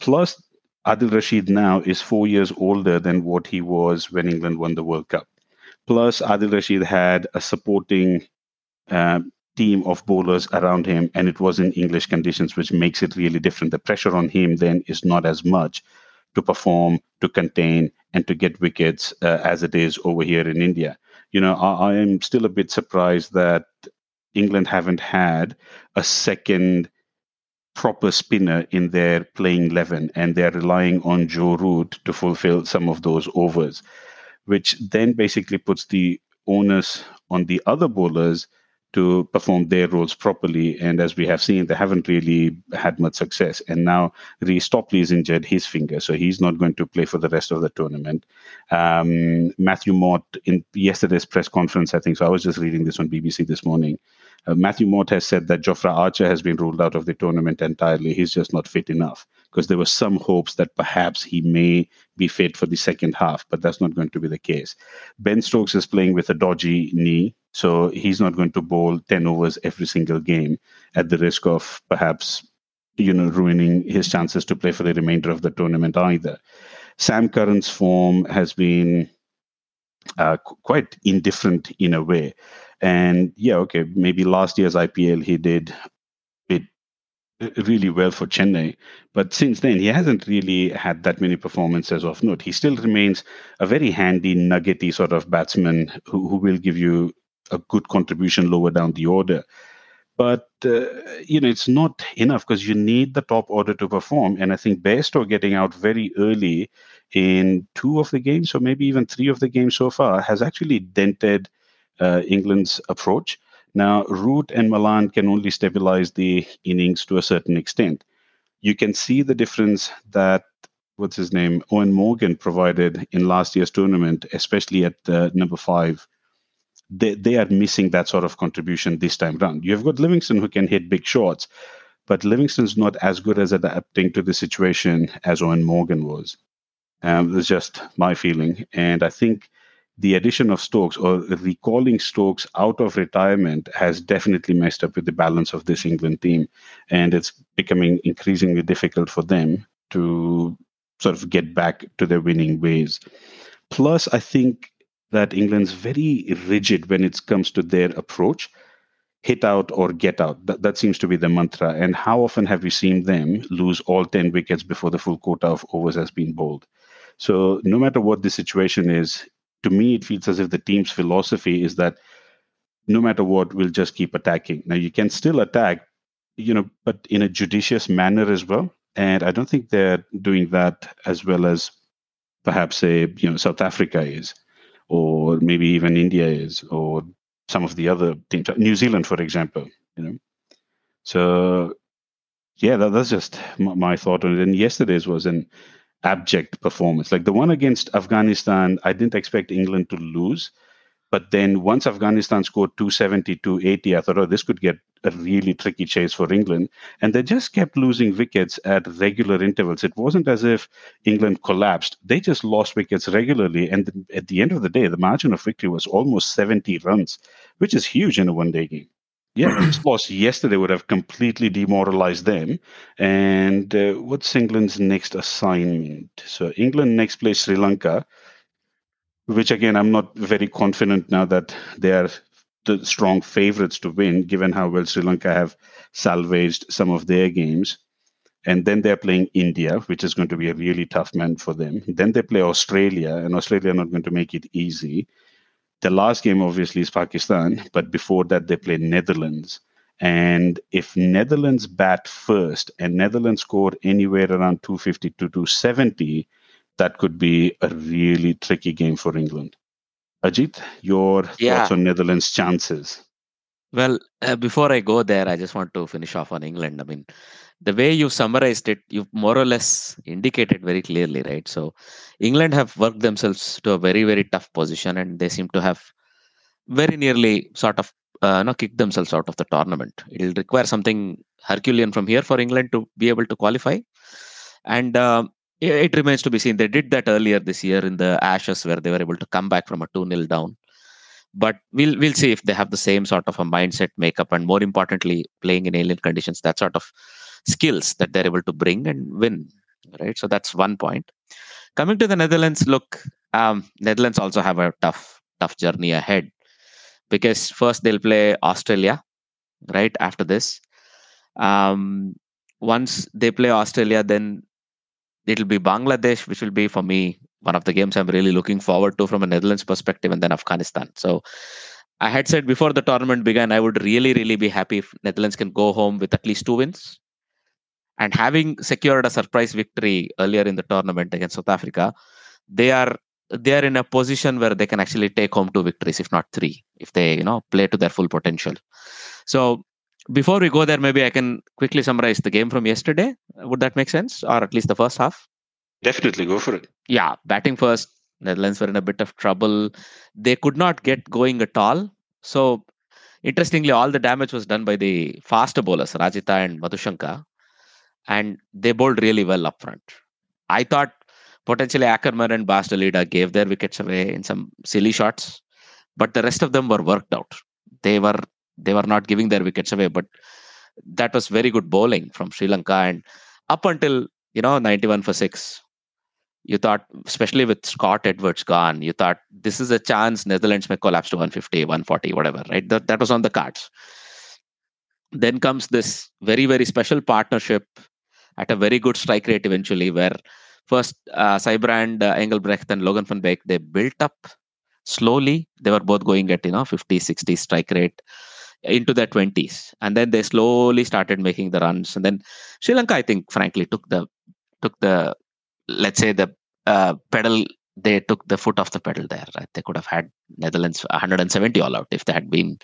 Plus, Adil Rashid now is four years older than what he was when England won the World Cup. Plus, Adil Rashid had a supporting uh, team of bowlers around him, and it was in English conditions, which makes it really different. The pressure on him then is not as much to perform, to contain, and to get wickets uh, as it is over here in India. You know, I, I am still a bit surprised that England haven't had a second proper spinner in their playing 11 and they're relying on Joe Root to fulfill some of those overs, which then basically puts the onus on the other bowlers to perform their roles properly. And as we have seen, they haven't really had much success. And now Reece Topley is injured his finger, so he's not going to play for the rest of the tournament. Um, Matthew Mott in yesterday's press conference, I think, so I was just reading this on BBC this morning. Uh, Matthew Mott has said that Jofra Archer has been ruled out of the tournament entirely. He's just not fit enough because there were some hopes that perhaps he may be fit for the second half, but that's not going to be the case. Ben Stokes is playing with a dodgy knee, so he's not going to bowl 10 overs every single game at the risk of perhaps you know ruining his chances to play for the remainder of the tournament either. Sam Curran's form has been uh, quite indifferent in a way. And yeah, okay, maybe last year's IPL he did it really well for Chennai, but since then he hasn't really had that many performances of note. He still remains a very handy, nuggety sort of batsman who, who will give you a good contribution lower down the order. But uh, you know it's not enough because you need the top order to perform. And I think Bairstow getting out very early in two of the games, or maybe even three of the games so far, has actually dented uh, England's approach. Now, Root and Malan can only stabilize the innings to a certain extent. You can see the difference that what's his name Eoin Morgan provided in last year's tournament, especially at number five. They they are missing that sort of contribution this time round. You've got Livingstone who can hit big shots, but Livingstone's not as good as adapting to the situation as Eoin Morgan was. Um, that's just my feeling, and I think the addition of Stokes or recalling Stokes out of retirement has definitely messed up with the balance of this England team. And it's becoming increasingly difficult for them to sort of get back to their winning ways. Plus, I think that England's very rigid when it comes to their approach hit out or get out. That, that seems to be the mantra. And how often have we seen them lose all 10 wickets before the full quota of overs has been bowled? So, no matter what the situation is, to me, it feels as if the team's philosophy is that no matter what, we'll just keep attacking. Now, you can still attack, you know, but in a judicious manner as well. And I don't think they're doing that as well as perhaps, say, you know, South Africa is, or maybe even India is, or some of the other teams, New Zealand, for example, you know. So, yeah, that, that's just my, my thought on it. And yesterday's was an abject performance. Like the one against Afghanistan, I didn't expect England to lose, But then once Afghanistan scored 270, 280, I thought, oh, this could get a really tricky chase for England. And they just kept losing wickets at regular intervals. It wasn't as if England collapsed. They just lost wickets regularly. And at the end of the day, the margin of victory was almost 70 runs, which is huge in a one day game. Yeah, <clears throat> this loss yesterday would have completely demoralized them. And uh, what's England's next assignment? So England next plays Sri Lanka which again I'm not very confident now that they are the strong favorites to win, given how well Sri Lanka have salvaged some of their games. And then they're playing India, which is going to be a really tough man for them. Then they play Australia, and Australia are not going to make it easy. The last game, obviously, is Pakistan, but before that, they play Netherlands. And if Netherlands bat first and Netherlands score anywhere around 250 to 270, that could be a really tricky game for England. Ajit, your yeah. thoughts on Netherlands' chances? Well, uh, before I go there, I just want to finish off on England. I mean, the way you summarized it, you've more or less indicated very clearly, right? So, England have worked themselves to a very, very tough position, and they seem to have very nearly sort of uh, not kicked themselves out of the tournament. It'll require something Herculean from here for England to be able to qualify. And uh, it remains to be seen. They did that earlier this year in the Ashes, where they were able to come back from a 2 0 down. But we'll we'll see if they have the same sort of a mindset makeup, and more importantly, playing in alien conditions, that sort of skills that they're able to bring and win. Right. So that's one point. Coming to the Netherlands, look, um, Netherlands also have a tough tough journey ahead because first they'll play Australia, right after this. Um, once they play Australia, then it'll be Bangladesh, which will be for me one of the games I'm really looking forward to from a Netherlands perspective, and then Afghanistan. So I had said before the tournament began, I would really, really be happy if Netherlands can go home with at least two wins. And having secured a surprise victory earlier in the tournament against South Africa, they are they are in a position where they can actually take home two victories, if not three, if they you know play to their full potential. So before we go there, maybe I can quickly summarize the game from yesterday. Would that make sense? Or at least the first half? Definitely, go for it. Yeah, batting first. Netherlands were in a bit of trouble. They could not get going at all. So, interestingly, all the damage was done by the faster bowlers, Rajitha and Madushanka. And they bowled really well up front. I thought potentially Ackermann and Bas de Leede gave their wickets away in some silly shots, but the rest of them were worked out. They were they were not giving their wickets away. But that was very good bowling from Sri Lanka. And up until, you know, 91 for six, you thought, especially with Scott Edwards gone, you thought this is a chance Netherlands may collapse to 150, 140, whatever, right? That, that was on the cards. Then comes this very, very special partnership at a very good strike rate eventually, where first uh, uh, Engelbrecht, and Logan van Beek, they built up slowly. They were both going at, you know, 50, 60 strike rate into their 20s and then they slowly started making the runs. And then sri lanka i think frankly took the took the let's say the uh, pedal they took the foot off the pedal there right? They could have had netherlands 170 all out if they had been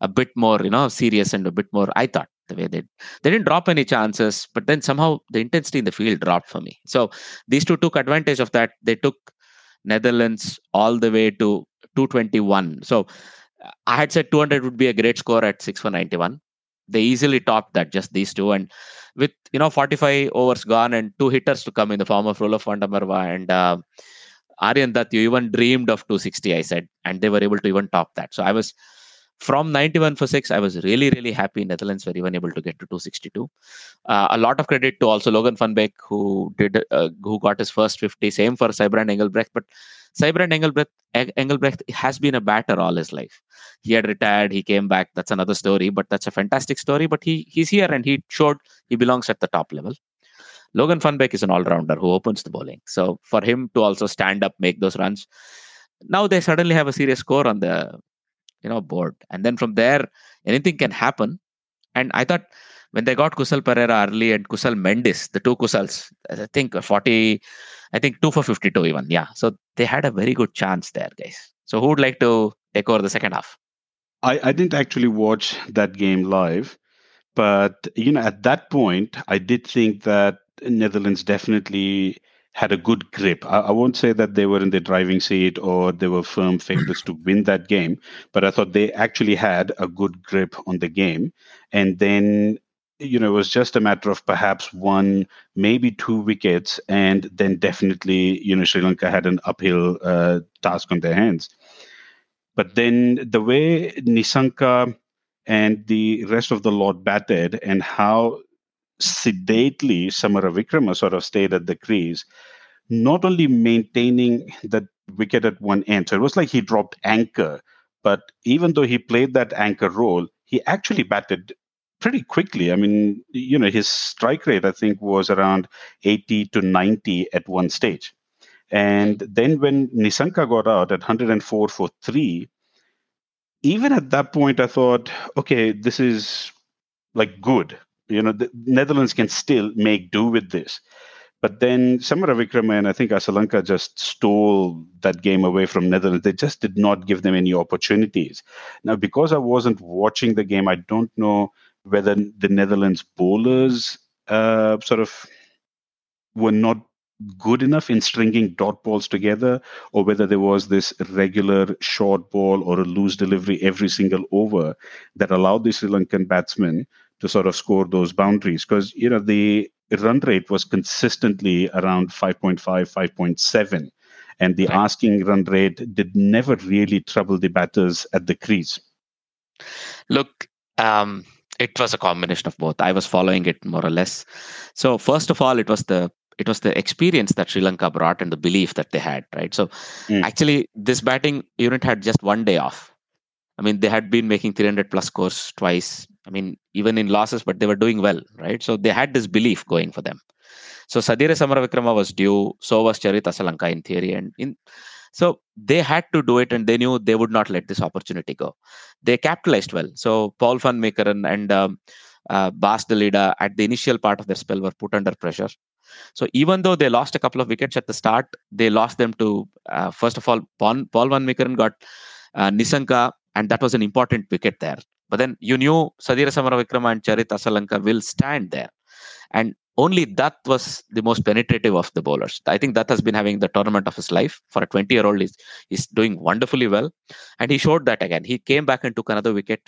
a bit more you know serious and a bit more i thought the way they they didn't drop any chances but then somehow the intensity in the field dropped for me. So these two took advantage of that. They took netherlands all the way to 221 so I had said 200 would be a great score at 6 for 91. They easily topped that, just these two. And with, you know, 45 overs gone and two hitters to come in the form of Roelof van der Merwe and uh, Aryan Dutt, you even dreamed of 260, I said. And they were able to even top that. So I was, from 91 for 6, I was really, really happy Netherlands were even able to get to 262. Uh, a lot of credit to also Logan van Beek, who did, uh, who got his first 50. Same for Sijbrand Engelbrecht. But Sijbrand Engelbrecht, Engelbrecht has been a batter all his life. He had retired, he came back. That's another story, but that's a fantastic story. But he he's here and he showed he belongs at the top level. Logan van Beek is an all-rounder who opens the bowling. So for him to also stand up, make those runs, now they suddenly have a serious score on the you know board. And then from there, anything can happen. And I thought when they got Kusal Perera early and Kusal Mendis, the two Kusals, I think 40 I think two for 52 even. Yeah. So they had a very good chance there, guys. So who would like to take over the second half? I, I didn't actually watch that game live, but you know, at that point, I did think that Netherlands definitely had a good grip. I, I, won't say that they were in the driving seat or they were firm favorites to win that game, but I thought they actually had a good grip on the game. And then, you know, it was just a matter of perhaps one, maybe two wickets, and then definitely, you know, Sri Lanka had an uphill uh, task on their hands. But then the way Nissanka and the rest of the lot batted and how sedately Samarawickrama sort of stayed at the crease, not only maintaining that wicket at one end. So it was like he dropped anchor, but even though he played that anchor role, he actually batted pretty quickly. I mean, you know, his strike rate, I think, was around 80 to 90 at one stage. And then when Nissanka got out at 104 for three, even at that point, I thought, okay, this is like good. You know, the Netherlands can still make do with this. But then Samarawickrama and I think Asalanka just stole that game away from Netherlands. They just did not give them any opportunities. Now, because I wasn't watching the game, I don't know whether the Netherlands bowlers uh, sort of were not good enough in stringing dot balls together, or whether there was this regular short ball or a loose delivery every single over that allowed the Sri Lankan batsmen to sort of score those boundaries. Because you know the run rate was consistently around 5.5, 5.7, and the right. asking run rate did never really trouble the batters at the crease. Look, um, it was a combination of both. I was following it more or less. So first of all, it was the it was the experience that Sri Lanka brought and the belief that they had, right? So mm. actually, this batting unit had just one day off. I mean, they had been making 300 plus scores twice. I mean, even in losses, but they were doing well, right? So they had this belief going for them. So Sadeera Samarawickrama was due, so was Charith Asalanka in theory, and in so they had to do it, and they knew they would not let this opportunity go. They capitalized well. So Paul van Meekeren and um, uh, Bas at the initial part of their spell were put under pressure. So even though they lost a couple of wickets at the start, they lost them to uh, first of all Paul, Paul van Meekeren got uh, Nissanka, and that was an important wicket there. But then you knew Sadeera Samarawickrama and Charith Asalanka will stand there, and only that was the most penetrative of the bowlers. I think that has been having the tournament of his life for a 20 year old. He's, he's doing wonderfully well, and he showed that again. He came back and took another wicket,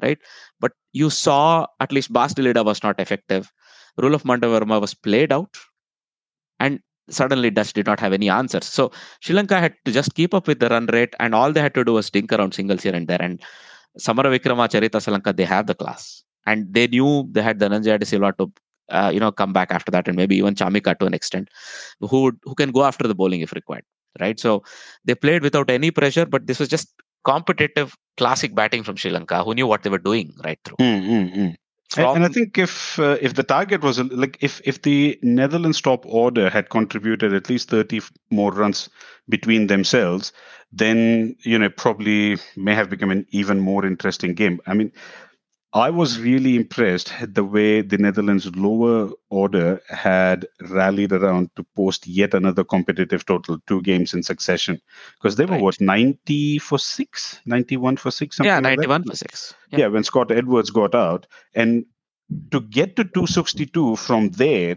right? But you saw at least Bas Leede was not effective. Roelof van der Merwe was played out, and suddenly Dutch did not have any answers. So Sri Lanka had to just keep up with the run rate, and all they had to do was dink around singles here and there. And Samarawickrama, Charita Sri Lanka, they have the class, and they knew they had the Dhananjaya de Silva to. Uh, you know, come back after that, and maybe even Chamika to an extent, who who can go after the bowling if required, right? So they played without any pressure, but this was just competitive, classic batting from Sri Lanka, who knew what they were doing right through. Mm-hmm. From... And I think if uh, if the target was like if if the Netherlands top order had contributed at least thirty more runs between themselves, then you know probably may have become an even more interesting game. I mean, I was really impressed at the way the Netherlands lower order had rallied around to post yet another competitive total, two games in succession. Because they were right. what, 90 for six, 91 for six? Yeah, 91 like for six. Yeah. yeah, when Scott Edwards got out. And to get to 262 from there,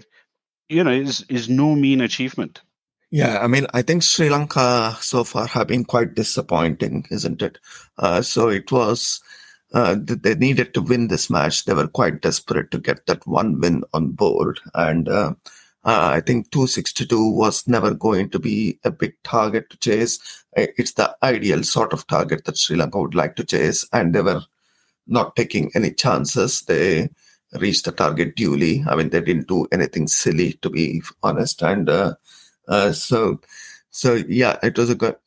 you know, is, is no mean achievement. Yeah, I mean, I think Sri Lanka so far have been quite disappointing, isn't it? Uh, so it was uh, they needed to win this match. They were quite desperate to get that one win on board. And uh, uh, I think 262 was never going to be a big target to chase. It's the ideal sort of target that Sri Lanka would like to chase. And they were not taking any chances. They reached the target duly. I mean, they didn't do anything silly, to be honest. And uh, uh, so, so yeah, it was a good,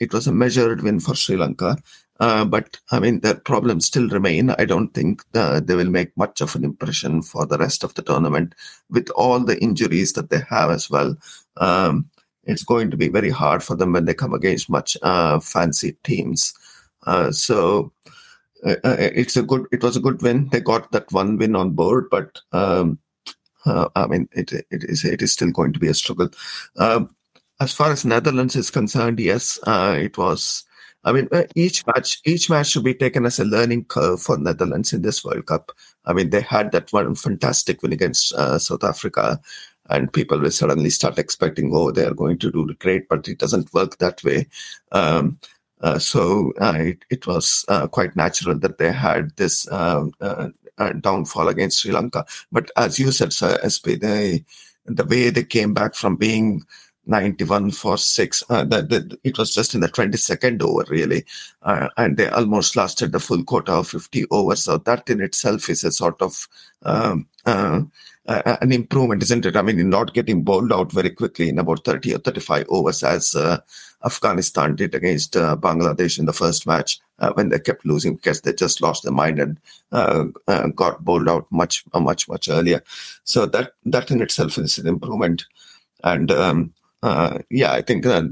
it was a measured win for Sri Lanka. Uh, but I mean, the problems still remain. I don't think uh, they will make much of an impression for the rest of the tournament with all the injuries that they have as well. Um, it's going to be very hard for them when they come against much uh, fancy teams. Uh, so uh, it's a good. It was a good win. They got that one win on board, but um, I mean, it it is it is still going to be a struggle. As far as Netherlands is concerned, yes, it was I mean, uh, each match, each match should be taken as a learning curve for Netherlands in this World Cup. I mean, they had that one fantastic win against uh, South Africa, and people will suddenly start expecting, oh, they are going to do great, but it doesn't work that way. Um, uh, so uh, it, it, was uh, quite natural that they had this um, uh, downfall against Sri Lanka. But as you said, Sir SP, they, the way they came back from being 91 for six. Uh, the, the, it was just in the 22nd over, really. Uh, and they almost lasted the full quota of 50 overs. So that in itself is a sort of um, uh, an improvement, isn't it? I mean, not getting bowled out very quickly in about 30 or 35 overs as uh, Afghanistan did against uh, Bangladesh in the first match uh, when they kept losing because they just lost their mind and got bowled out much, much, much earlier. So that that in itself is an improvement. And um, uh, yeah, I think uh,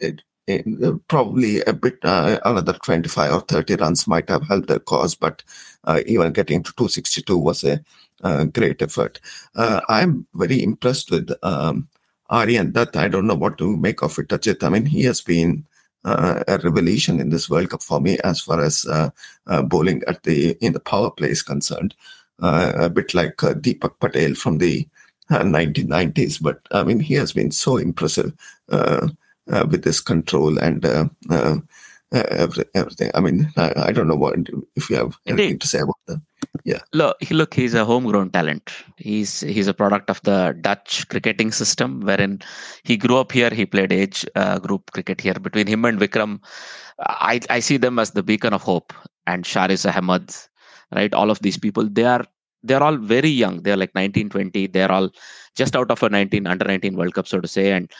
it, it, probably a bit uh, another 25 or 30 runs might have helped their cause, but uh, even getting to 262 was a uh, great effort. Uh, I'm very impressed with um, Aryan. I don't know what to make of it, Ajit. I mean, he has been uh, a revelation in this World Cup for me as far as uh, uh, bowling at the in the power play is concerned. a bit like Deepak Patel from the <laughs> 1990s. But I mean, he has been so impressive uh, uh, with his control and uh, uh, uh everything. I mean, I, I, don't know what if you have anything Indeed. to say about that. Yeah. Look, look, he's a homegrown talent. He's he's a product of the Dutch cricketing system, wherein he grew up here. He played age uh, group cricket here. Between him and Vikram, I I see them as the beacon of hope. And Shariz Ahmad, right? All of these people, they are they're all very young. They're like 19 20 they're all just out of a 19 under 19 world cup so to say. And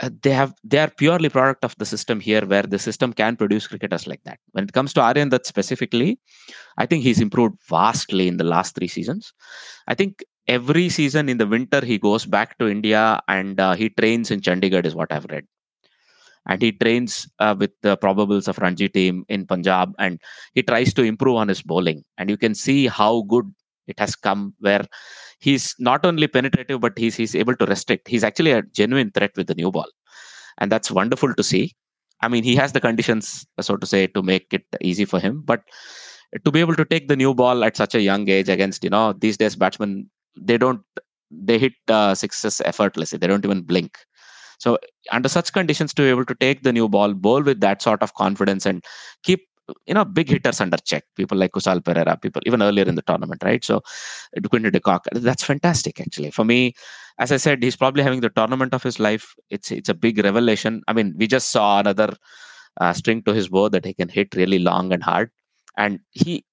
uh, they have they are purely product of the system here where the system can produce cricketers like that. When it comes to aryan that specifically i think he's improved vastly in the last three seasons. I think every season in the winter he goes back to india and uh, he trains in chandigarh is what i've read. And he trains uh, with the probables of ranji team in punjab and he tries to improve on his bowling. And you can see how good it has come where he's not only penetrative but he's he's able to restrict. He's actually a genuine threat with the new ball. And that's wonderful to see. I mean he has the conditions so to say to make it easy for him. But to be able to take the new ball at such a young age against you know these days batsmen they don't they hit uh, sixes effortlessly. They don't even blink. So under such conditions to be able to take the new ball bowl with that sort of confidence and keep you know big hitters under check. People like Kusal Perera people even earlier in the tournament right? So Quinton de Kock that's fantastic actually. For me as I said he's probably having the tournament of his life. It's it's a big revelation. I mean we just saw another uh, string to his bow that he can hit really long and hard. And he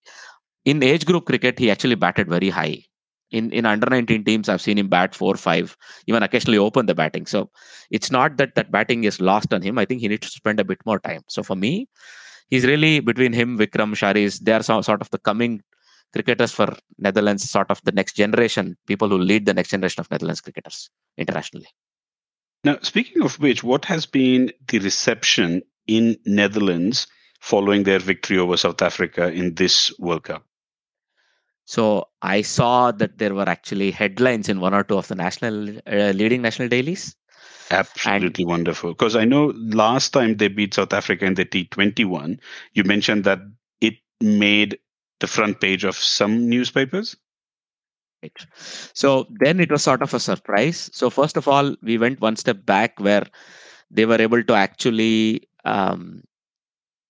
in age group cricket he actually batted very high. In in under 19 teams i've seen him bat 4 5 even occasionally open the batting. So it's not that that batting is lost on him. I think he needs to spend a bit more time. So for me he's really between him, Vikram, Shariz, They are sort of the coming cricketers for Netherlands, sort of the next generation, people who lead the next generation of Netherlands cricketers internationally. Now, speaking of which, what has been the reception in Netherlands following their victory over South Africa in this World Cup? So I saw that there were actually headlines in one or two of the national uh, leading national dailies Absolutely and, wonderful. Because I know last time they beat South Africa in the T21, you mentioned that it made the front page of some newspapers. Right. So then it was sort of a surprise. So, first of all, we went one step back where they were able to actually, um,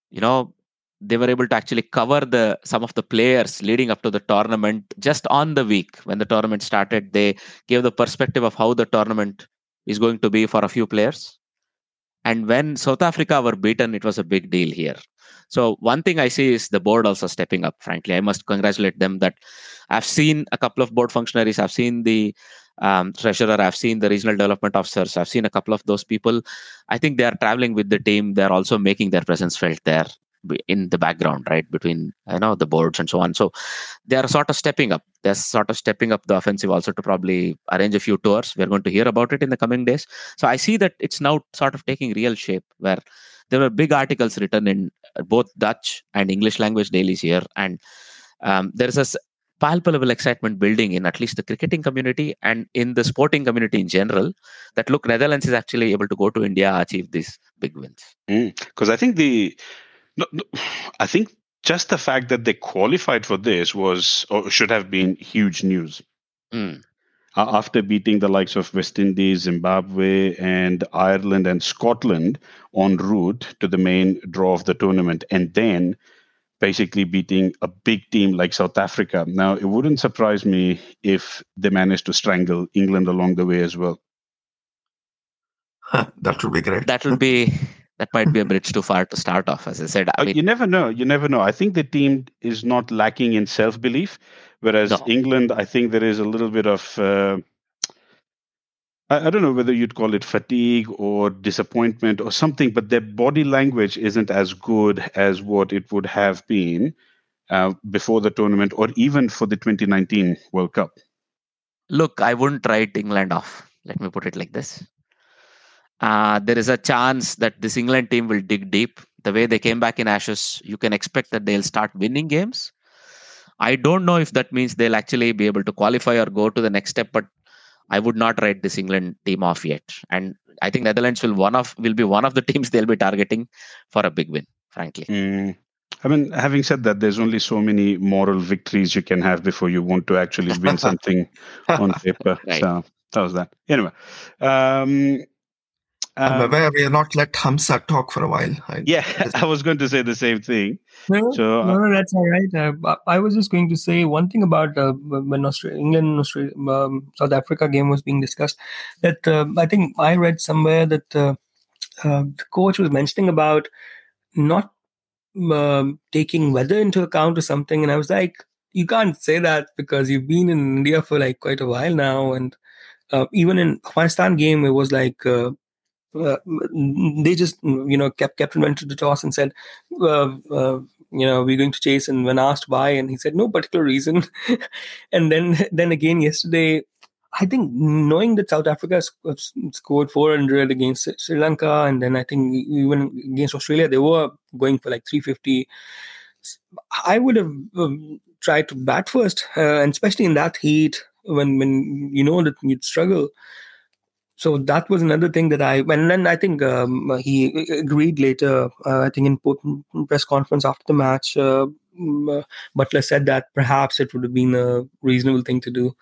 you know, they were able to actually cover the some of the players leading up to the tournament just on the week when the tournament started they gave the perspective of how the tournament is going to be for a few players. And when South Africa were beaten, it was a big deal here. So one thing I see is the board also stepping up. Frankly, I must congratulate them that I've seen a couple of board functionaries. I've seen the um, treasurer. I've seen the regional development officers. I've seen a couple of those people. I think they are traveling with the team. They're also making their presence felt there in the background right between you know the boards and so on. So they are sort of stepping up. They're sort of stepping up the offensive also to probably arrange a few tours. We're going to hear about it in the coming days. So i see that it's now sort of taking real shape where there were big articles written in both dutch and english language dailies here. And um, there's a palpable excitement building in at least the cricketing community and in the sporting community in general that look netherlands is actually able to go to india achieve these big wins. Because mm, i think the no, no, I think just the fact that they qualified for this was or should have been huge news. Mm. after beating the likes of West Indies, Zimbabwe, and Ireland and Scotland en route to the main draw of the tournament, and then basically beating a big team like South Africa. Now, it wouldn't surprise me if they managed to strangle England along the way as well. that would be great. That would be that might be a <laughs> bridge too far to start off. As I said, I Uh, mean, you never know. You never know. I think the team is not lacking in self belief, whereas No. England, I think there is a little bit of. Uh, I, I don't know whether you'd call it fatigue or disappointment or something, but their body language isn't as good as what it would have been uh, before the tournament or even for the 2019 World Cup. look, I wouldn't write England off. Let me put it like this. Uh, there is a chance that this England team will dig deep. The way they came back in Ashes, you can expect that they'll start winning games. I don't know if that means they'll actually be able to qualify or go to the next step, but I would not write this England team off yet. And I think Netherlands will one of will be one of the <laughs> teams they'll be targeting for a big win. Frankly, Mm. I mean, having said that, there's only so many moral victories you can have before you want to actually win <laughs> something on paper. Right. So that was that. Anyway, um, I'm um, aware we have not let Hamza talk for a while. I, yeah, <laughs> I was going to say the same thing. No, So, uh, no, no, that's all right. Uh, I was just going to say one thing about uh, when Australia, England, Australia, um, South Africa game was being discussed. That uh, I think I read somewhere that uh, uh, the coach was mentioning about not um, taking weather into account or something, and I was like, you can't say that because you've been in India for like quite a while now, and uh, even in Afghanistan game, it was like. Uh, uh, they just you know kept captain went to the toss and said uh, uh, you know we're going to chase and when asked why and he said no particular reason. <laughs> And then then again yesterday i think knowing that south africa scored 400 against sri lanka and then i think even against australia they were going for like 350 i would have um, tried to bat first uh, and especially in that heat when when you know that you'd struggle so that was another thing that I and then I think um, he agreed later. Uh, I think in press conference after the match, uh, mm, uh, Buttler said that perhaps it would have been a reasonable thing to do.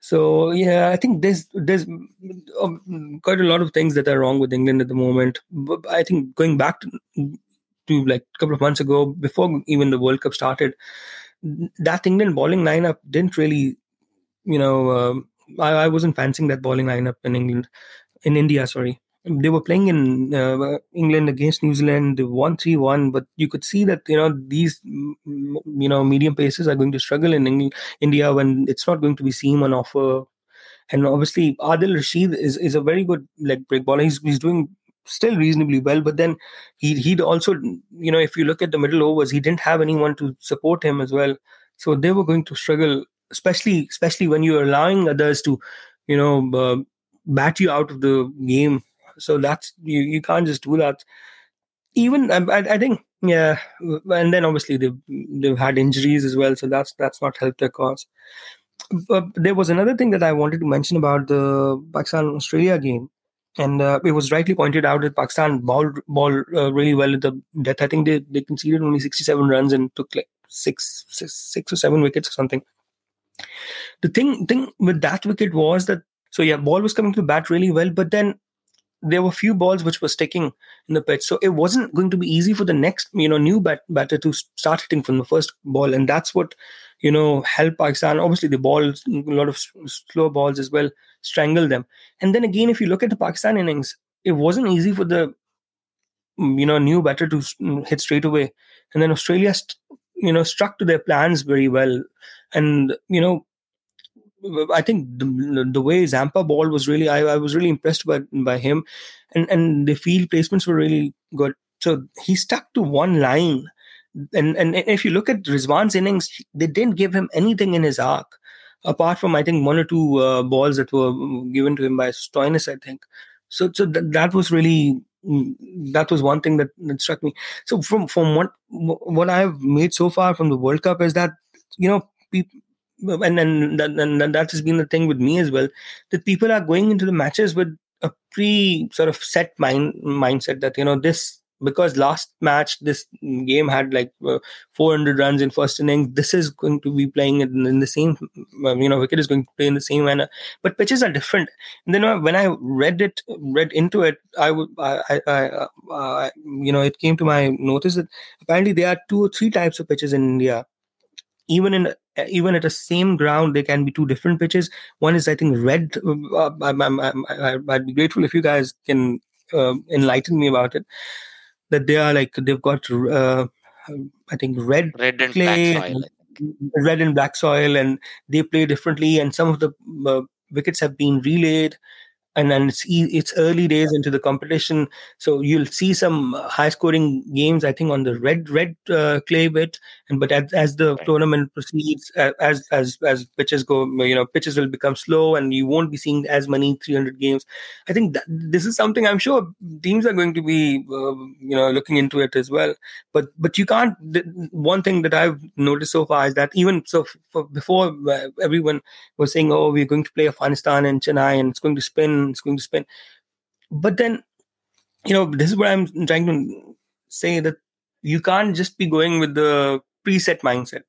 So yeah, I think there's there's um, quite a lot of things that are wrong with England at the moment. But I think going back to, to like a couple of months ago, before even the World Cup started, that England bowling lineup didn't really, you know. Um, I, I wasn't fancying that bowling lineup in England, in India. Sorry, they were playing in uh, England against New Zealand. They won three one, but you could see that you know these mm, you know medium paces are going to struggle in India when it's not going to be seam on offer. And obviously, Adil Rashid is, is a very good leg break bowler. He's, he's doing still reasonably well, but then he he'd also you know if you look at the middle overs, he didn't have anyone to support him as well. So they were going to struggle especially especially when you're allowing others to you know uh, bat you out of the game. So that's you, you can't just do that even I, I think yeah and then obviously they've they've had injuries as well so that's that's not helped their cause. But there was another thing that i wanted to mention about the pakistan australia game and uh, it was rightly pointed out that pakistan bowled ball uh, really well at the death. I think they, they conceded only 67 runs and took like six, six six or seven wickets or something the thing thing with that wicket was that so yeah, ball was coming to bat really well, but then there were few balls which were sticking in the pitch, so it wasn't going to be easy for the next you know new bat, batter to start hitting from the first ball, and that's what you know helped Pakistan. Obviously, the balls, a lot of s- slow balls as well, strangled them. And then again, if you look at the Pakistan innings, it wasn't easy for the mm, you know new batter to s- mm, hit straight away, and then Australia, st- you know, struck to their plans very well, and you know I think the, the way Zampa ball was really, I, I was really impressed by by him, and and the field placements were really good. So he stuck to one line, and and if you look at Rizwan's innings, they didn't give him anything in his arc, apart from I think one or two uh, balls that were given to him by Stoinis, I think. So so th- that was really mm, that was one thing that, that struck me. So from from what what I've made so far from the World Cup is that you know people and then that, and that has been the thing with me as well that people are going into the matches with a pre sort of set mind mindset that you know this because last match this game had like uh, 400 runs in first innings this is going to be playing in, in the same um, you know wicket is going to play in the same manner. But pitches are different. And then uh, when i read it read into it i would I, I, uh, you know it came to my notice that apparently there are two or three types of pitches in india. Even in even at the same ground there can be two different pitches one is i think red uh, I'm, I'm, I'm, i'd be grateful if you guys can uh, enlighten me about it that they are like they've got uh, I think red red and clay, black soil. red and black soil, and they play differently. And some of the uh, wickets have been relayed, and then it's it's early days into the competition, so you'll see some high scoring games. I think on the red red uh, clay bit, and but as, as the Right. tournament proceeds, as as as pitches go, you know, pitches will become slow, and you won't be seeing as many 300 games. I think that this is something I'm sure teams are going to be, uh, you know, looking into it as well. But but you can't. The, one thing that I've noticed so far is that even so, for, before uh, everyone was saying, "Oh, we're going to play Afghanistan and Chennai, and it's going to spin, it's going to spin," but then, you know, this is what I'm trying to say that you can't just be going with the preset mindset.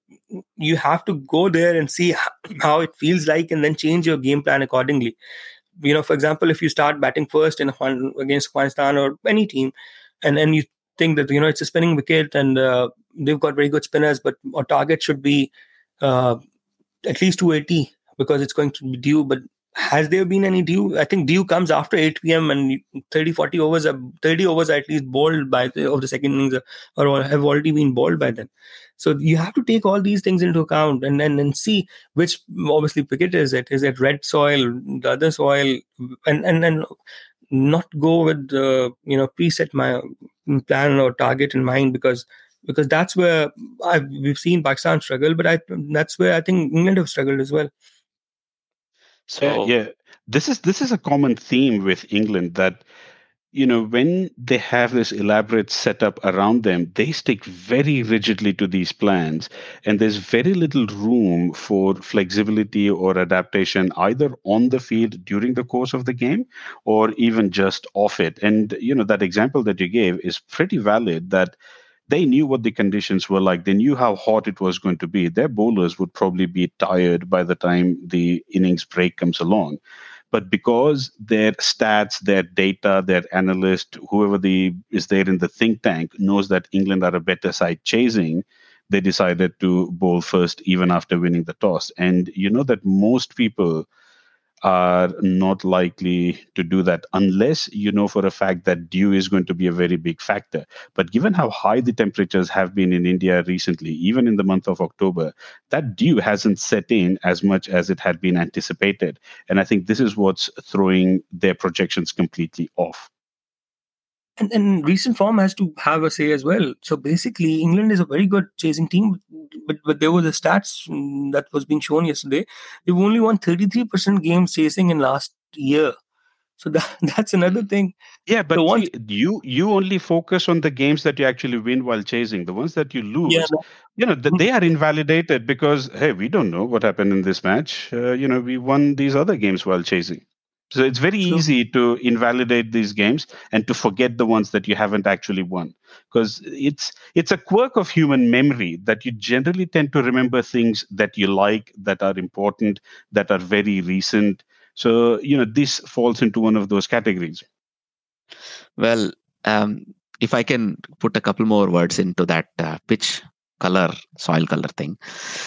You have to go there and see how it feels like, and then change your game plan accordingly you know, for example, if you start batting first in against Afghanistan or any team, and then you think that you know it's a spinning wicket and uh, they've got very good spinners, but our target should be uh, at least 280 because it's going to be dew. But has there been any dew? I think dew comes after 8 p.m. and 30, 40 overs 30 overs at least bowled by the, of the second innings or, have already been bowled by then. So you have to take all these things into account and then and see which obviously wicket is it? Is it red soil, the other soil, and and and not go with the you know preset my plan or target in mind because because that's where I've, we've seen Pakistan struggle, but I that's where I think England have struggled as well. So yeah, yeah. This is this is a common theme with England that you know when they have this elaborate setup around them, they stick very rigidly to these plans, and there's very little room for flexibility or adaptation either on the field during the course of the game or even just off it. And you know that example that you gave is pretty valid. That they knew what the conditions were like. They knew how hot it was going to be. Their bowlers would probably be tired by the time the innings break comes along. But because their stats, their data, their analyst, whoever the is there in the think tank knows that England are a better side chasing, they decided to bowl first even after winning the toss. And you know that most people are not likely to do that unless you know for a fact that dew is going to be a very big factor. But given how high the temperatures have been in India recently, even in the month of October, that dew hasn't set in as much as it had been anticipated. And I think this is what's throwing their projections completely off. And, and recent form has to have a say as well. So basically, England is a very good chasing team, but but there was the stats mm, that was being shown yesterday. They've only won 33% games chasing in last year. So <laughs> that, that's another thing. Yeah, but The you you only focus on the games that you actually win while chasing. The ones that you lose, Yeah, you know, they are invalidated because hey, we don't know what happened in this match. Uh, you know, we won these other games while chasing. So it's very True. easy to invalidate these games and to forget the ones that you haven't actually won because it's it's a quirk of human memory that you generally tend to remember things that you like that are important that are very recent so you know this falls into one of those categories Well, um, if I can put a couple more words into that uh, pitch color, soil color thing.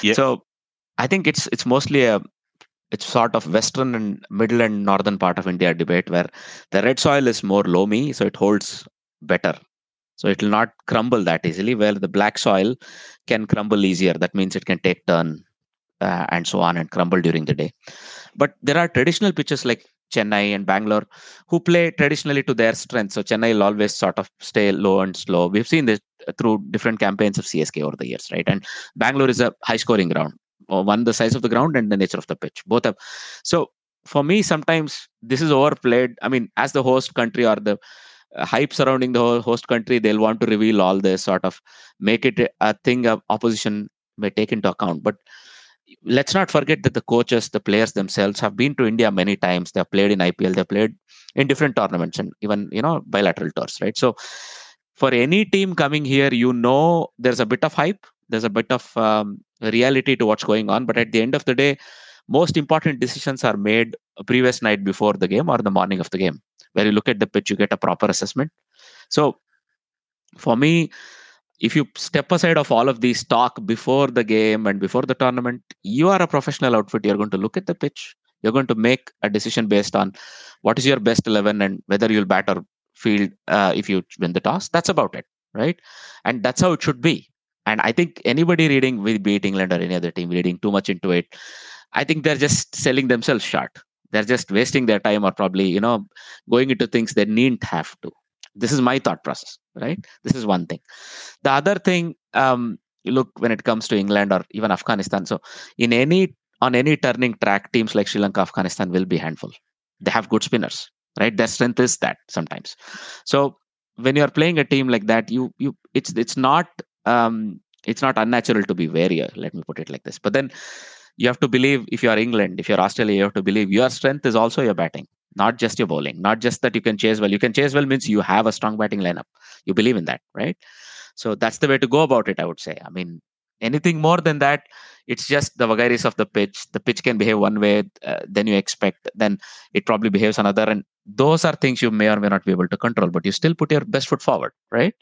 Yeah. So I think it's it's mostly a it's sort of western and middle and northern part of India debate where the red soil is more loamy, so it holds better. So it will not crumble that easily. Where the black soil can crumble easier. That means it can take turn uh, and so on and crumble during the day. But there are traditional pitches like Chennai and Bangalore who play traditionally to their strength. So Chennai will always sort of stay low and slow. We've seen this through different campaigns of CSK over the years, right? And Bangalore is a high scoring ground. One, the size of the ground and the nature of the pitch. Both have. So for me, sometimes this is overplayed. I mean, as the host country or the uh, hype surrounding the host country, they'll want to reveal all this, sort of make it a- a thing of opposition may take into account. But let's not forget that the coaches, the players themselves have been to India many times. They've played in IPL, they've played in different tournaments and even, you know, bilateral tours, right? So for any team coming here, you know there's a bit of hype, there's a bit of um, reality to what's going on. But at the end of the day, most important decisions are made previous night before the game or the morning of the game, where you look at the pitch, you get a proper assessment. So for me, if you step aside of all of these talk before the game and before the tournament, you are a professional outfit. You're going to look at the pitch. You're going to make a decision based on what is your best 11 and whether you'll bat or field uh, if you win the toss. That's about it, right? And that's how it should be. And I think anybody reading with beat England or any other team reading too much into it, I think they're just selling themselves short. They're just wasting their time or probably, you know, going into things they needn't have to. This is my thought process right? This is one thing. The other thing um look when it comes to england or even afghanistan so in any on any turning track teams like sri lanka afghanistan will be handful. They have good spinners right? Their strength is that sometimes. So when you're playing a team like that you you it's it's not um it's not unnatural to be wary let me put it like this but then you have to believe if you are england if you're australia you have to believe your strength is also your batting not just your bowling, not just that you can chase well. You can chase well means you have a strong batting lineup. You believe in that, right? So that's the way to go about it, I would say. I mean, anything more than that, it's just the vagaries of the pitch. The pitch can behave one way uh, than you expect, then it probably behaves another. And those are things you may or may not be able to control, but you still put your best foot forward, right?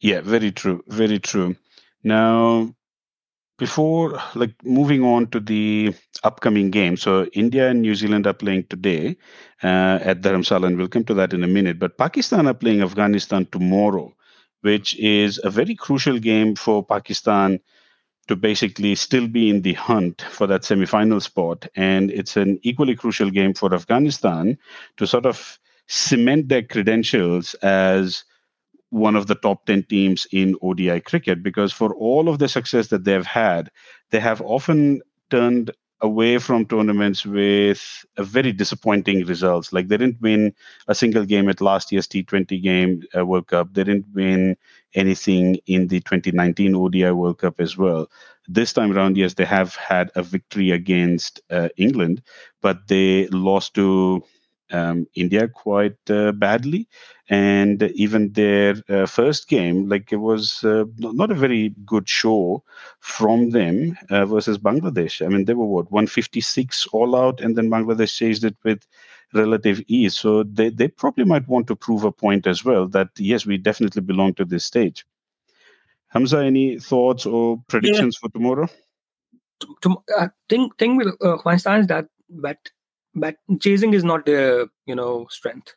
Yeah, very true. Very true. Now, before like moving on to the upcoming game so india and new zealand are playing today uh, at dharamsala and we'll come to that in a minute but pakistan are playing afghanistan tomorrow which is a very crucial game for pakistan to basically still be in the hunt for that semi-final spot and it's an equally crucial game for afghanistan to sort of cement their credentials as one of the top 10 teams in ODI cricket because for all of the success that they've had, they have often turned away from tournaments with very disappointing results. Like they didn't win a single game at last year's T20 game uh, World Cup. They didn't win anything in the 2019 ODI World Cup as well. This time around, yes, they have had a victory against uh, England, but they lost to um, India quite uh, badly, and even their uh, first game, like it was uh, not a very good show from them uh, versus Bangladesh. I mean, they were what 156 all out, and then Bangladesh chased it with relative ease. So they they probably might want to prove a point as well that yes, we definitely belong to this stage. Hamza, any thoughts or predictions yeah. for tomorrow? To, uh, thing thing with uh, Afghanistan is that that but chasing is not their you know strength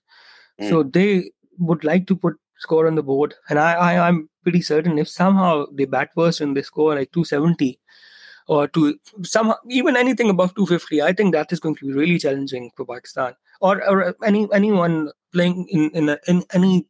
mm. so they would like to put score on the board and I, I i'm pretty certain if somehow they bat first and they score like 270 or to somehow even anything above 250 i think that is going to be really challenging for pakistan. Or, or any anyone playing in in, a, in any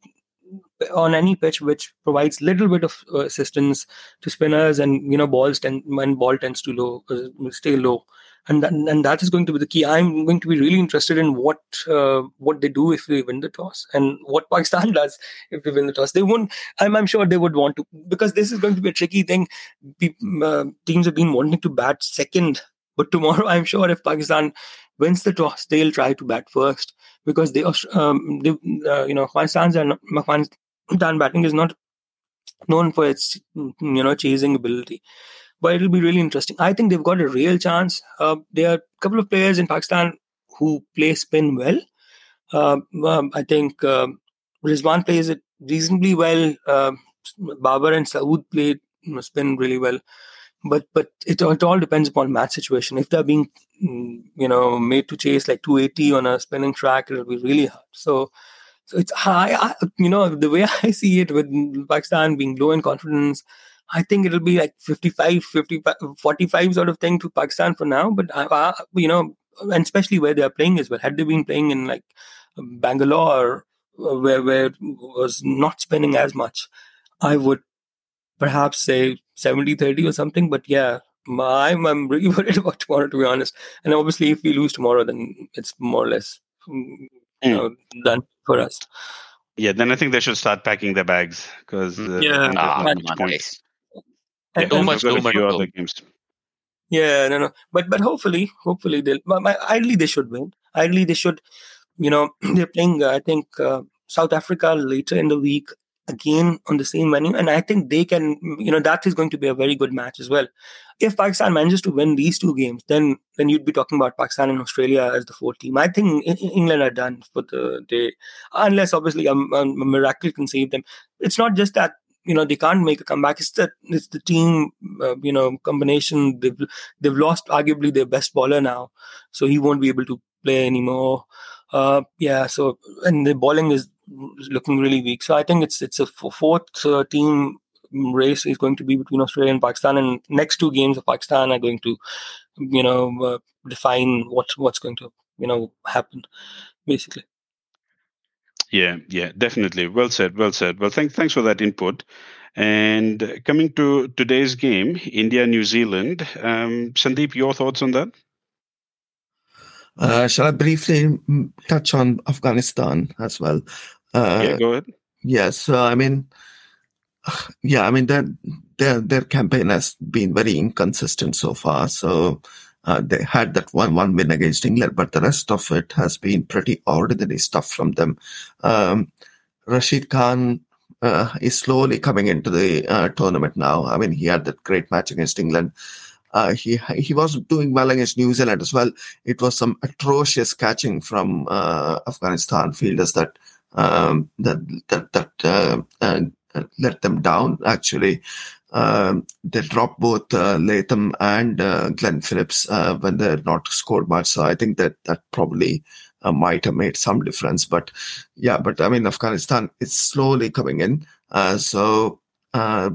on any pitch which provides little bit of uh, assistance to spinners and you know balls tend when ball tends to low uh, stay low and that, and that is going to be the key. I'm going to be really interested in what uh, what they do if they win the toss and what Pakistan <laughs> does if they win the toss. They won't. I'm, I'm sure they would want to because this is going to be a tricky thing. Uh, teams have been wanting to bat second, but tomorrow <laughs> I'm sure if Pakistan wins the toss, they'll try to bat first because they, um, they uh, you know, Pakistan's and Pakistan batting is not known for its you know chasing ability but it'll be really interesting. I think they've got a real chance. Uh, there are a couple of players in Pakistan who play spin well. Uh, um, I think um, Rizwan plays it reasonably well. Uh, Babar and Saud play spin really well. But but it, it all depends upon match situation. If they're being you know made to chase like 280 on a spinning track, it'll be really hard. So so it's high. You know the way <laughs> I see it with Pakistan being low in confidence I think it'll be like 55, 55, 45 sort of thing to Pakistan for now. But, uh, uh, you know, and especially where they're playing as well. Had they been playing in like Bangalore, uh, where, where it was not spending as much, I would perhaps say 70 30 or something. But yeah, I'm, I'm really <laughs> worried about tomorrow, to be honest. And obviously, if we lose tomorrow, then it's more or less mm, you know, done for us. Yeah, then I think they should start packing their bags because uh, yeah, ah, yeah, too much, too much. Other games. Yeah, no, no. But but hopefully, hopefully they'll. But, ideally, they should win. Ideally, they should. You know, <clears throat> they're playing. Uh, I think uh, South Africa later in the week again on the same venue. And I think they can, you know, that is going to be a very good match as well. If Pakistan manages to win these two games, then then you'd be talking about Pakistan and Australia as the fourth team. I think England are done for the day, unless obviously a, a miracle can save them. It's not just that you know they can't make a comeback. It's the it's the team uh, you know combination. They've they've lost arguably their best bowler now, so he won't be able to play anymore. Uh, yeah, so and the bowling is looking really weak. So I think it's it's a fourth uh, team race is going to be between Australia and Pakistan, and next two games of Pakistan are going to, you know, uh, define what what's going to you know happen, basically. Yeah, yeah, definitely. Well said. Well said. Well, thanks thanks for that input. And coming to today's game, India New Zealand. Um, Sandeep, your thoughts on that? Uh, shall I briefly touch on Afghanistan as well? Uh, yeah, go ahead. Yes, yeah, so, I mean, yeah, I mean their their their campaign has been very inconsistent so far. So uh, they had that one one win against England, but the rest of it has been pretty ordinary stuff from them. Um, Rashid Khan uh, is slowly coming into the uh, tournament now. I mean, he had that great match against England. Uh, he he was doing well against New Zealand as well. It was some atrocious catching from uh, Afghanistan fielders that um, that that that uh, let them down. Actually, they dropped both uh, Latham and uh, Glenn Phillips uh, when they're not scored much. So I think that that probably uh, might have made some difference. But yeah, but I mean, Afghanistan is slowly coming in. Uh, so uh,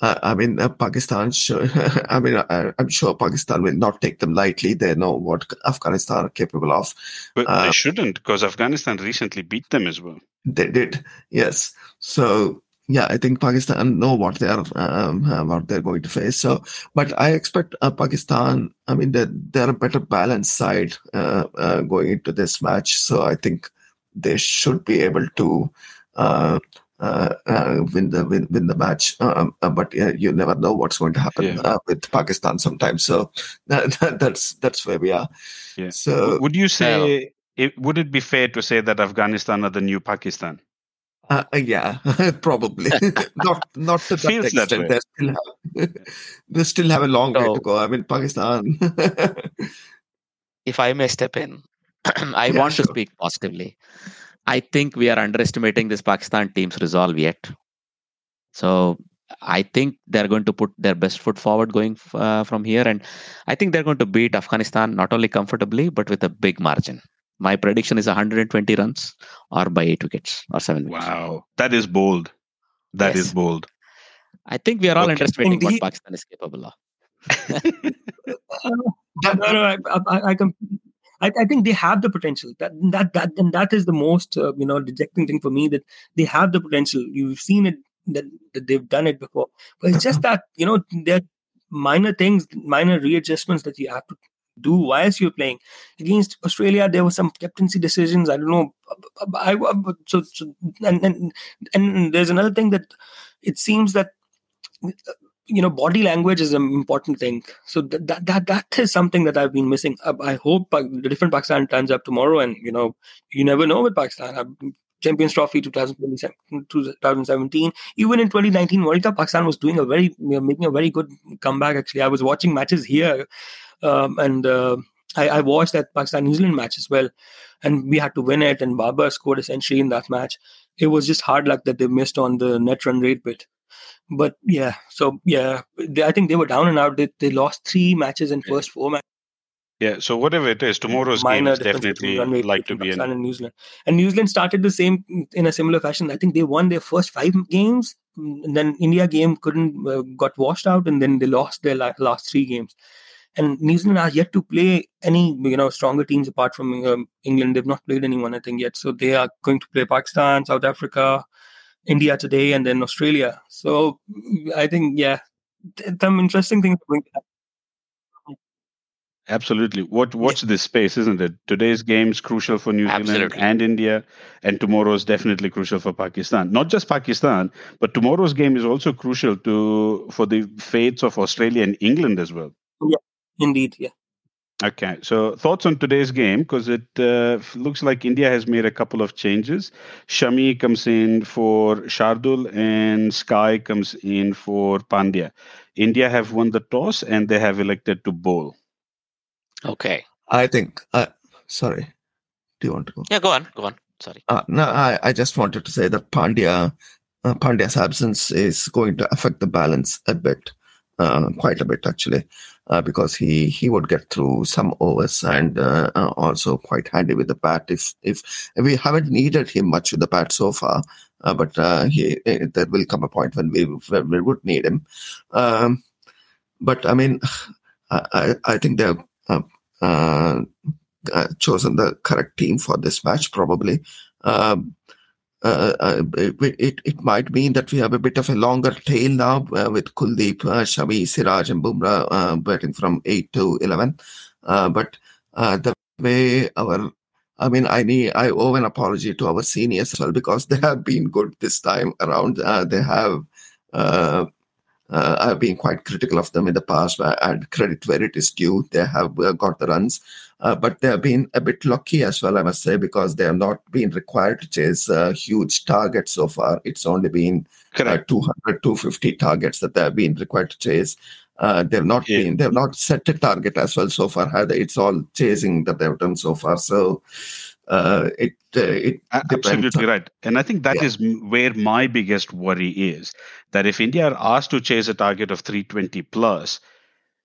uh, I mean, uh, Pakistan. Sure, <laughs> I mean, I, am sure Pakistan will not take them lightly. They know what Afghanistan are capable of. But uh, they shouldn't, because Afghanistan recently beat them as well. They did, yes. So yeah, I think Pakistan know what they are, um, uh, what they're going to face. So, but I expect uh, Pakistan. I mean, they're, they're a better balanced side uh, uh, going into this match. So I think they should be able to uh, uh, uh, win the win, win the match. Um, uh, but you never know what's going to happen yeah. Uh, with Pakistan sometimes. So that, <laughs> that, that's that's where we are. Yeah. So would you say? It, would it be fair to say that Afghanistan are the new Pakistan? Uh, yeah, <laughs> probably <laughs> not not to that extent. That they still have <laughs> they still have a long so, way to go. I mean, Pakistan. if I may step in, <clears throat> I yeah, want sure. to speak positively. I think we are underestimating this Pakistan team's resolve yet. So I think they're going to put their best foot forward going uh, from here, and I think they're going to beat Afghanistan not only comfortably but with a big margin. My prediction is 120 runs or by eight wickets or seven wickets. Wow, that is bold. That yes. is bold. I think we are all okay. underestimating what Pakistan is capable of. <laughs> no, no, I, I, I, I, I, think they have the potential. That that that and that is the most uh, you know dejecting thing for me that they have the potential. You've seen it that, that they've done it before, but it's just that you know there are minor things, minor readjustments that you have to do whilst you're playing against Australia. There were some captaincy decisions. I don't know. I, I so, so and, and and there's another thing that it seems that you know body language is an important thing so that that that, is something that i've been missing i, I hope the different pakistan turns up tomorrow and you know you never know with pakistan uh, champions trophy 2017 even in 2019 world cup pakistan was doing a very making a very good comeback actually i was watching matches here um, and uh, I, I, watched that pakistan new zealand match as well and we had to win it and babar scored a century in that match it was just hard luck that they missed on the net run rate bit but yeah, so yeah, they, I think they were down and out. They, they lost three matches in first four matches. Yeah, so whatever it is, tomorrow's game is definitely like to be in. And New Zealand. And New Zealand started the same in a similar fashion. I think they won their first five games, and then India game couldn't uh, got washed out, and then they lost their last three games. And New Zealand are yet to play any you know stronger teams apart from um, England. They've not played anyone, I think, yet. So they are going to play Pakistan, South Africa, India today and then Australia. So I think, yeah, some interesting things are going to happen. Absolutely. What watch yeah. this space, isn't it? Today's game is crucial for New Absolutely. Zealand and India, and tomorrow's definitely crucial for Pakistan. Not just Pakistan, but tomorrow's game is also crucial to for the fates of Australia and England as well. Yeah, indeed. Yeah. Okay, so thoughts on today's game because it uh, looks like India has made a couple of changes. Shami comes in for Shardul and Sky comes in for Pandya. India have won the toss and they have elected to bowl. Okay. I think. Uh, sorry. Do you want to go? Yeah, go on. Go on. Sorry. Uh, no, I, I just wanted to say that Pandya, uh, Pandya's absence is going to affect the balance a bit, uh, quite a bit actually, uh, because he he would get through some overs and uh, uh, also quite handy with the bat. If if we haven't needed him much with the bat so far, uh, but uh, he eh, there will come a point when we when we would need him. Um, but I mean, I I, think they've uh, chosen the correct team for this match, probably. Um, uh, uh, it, it, might mean that we have a bit of a longer tail now uh, with Kuldeep, uh, Shami, Siraj, and Bumrah batting from 8 to 11. Uh, but the way our I mean, I need I owe an apology to our seniors as well because they have been good this time around. Uh, they have uh, uh, I've been quite critical of them in the past, and credit where it is due. They have got the runs, uh, but they have been a bit lucky as well, I must say, because they have not been required to chase uh, huge targets so far. It's only been uh, 200, 250 targets that they have been required to chase. Uh, they've not Yeah. been, they've not set a target as well so far. Either. It's all chasing that they've done so far. So uh, it uh, it Absolutely on- right. And I think that Yeah. is where my biggest worry is that if India are asked to chase a target of 320 plus,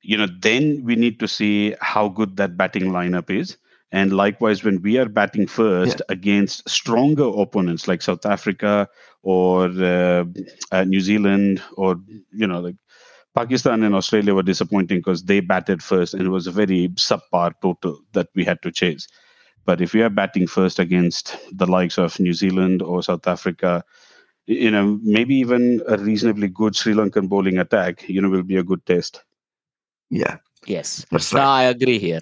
you know, then we need to see how good that batting lineup is. And likewise, when we are batting first against stronger opponents like South Africa or uh, uh, New Zealand or, you know, like Pakistan and Australia were disappointing because they batted first and it was a very subpar total that we had to chase. But if we are batting first against the likes of New Zealand or South Africa, you know, maybe even a reasonably good Sri Lankan bowling attack, you know, will be a good test. Yeah, Yes. that's No, right. I agree here.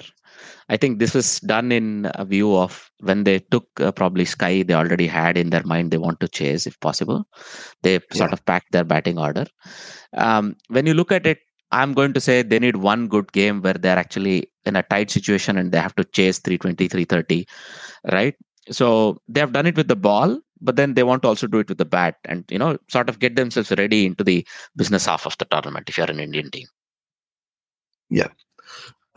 I think this was done in a view of when they took uh, probably Sky, they already had in their mind they want to chase if possible. They sort of packed their batting order. Um, when you look at it, I'm going to say they need one good game where they're actually in a tight situation and they have to chase 320, 330, right? So they have done it with the ball, but then they want to also do it with the bat and, you know, sort of get themselves ready into the business half of the tournament if you're an Indian team.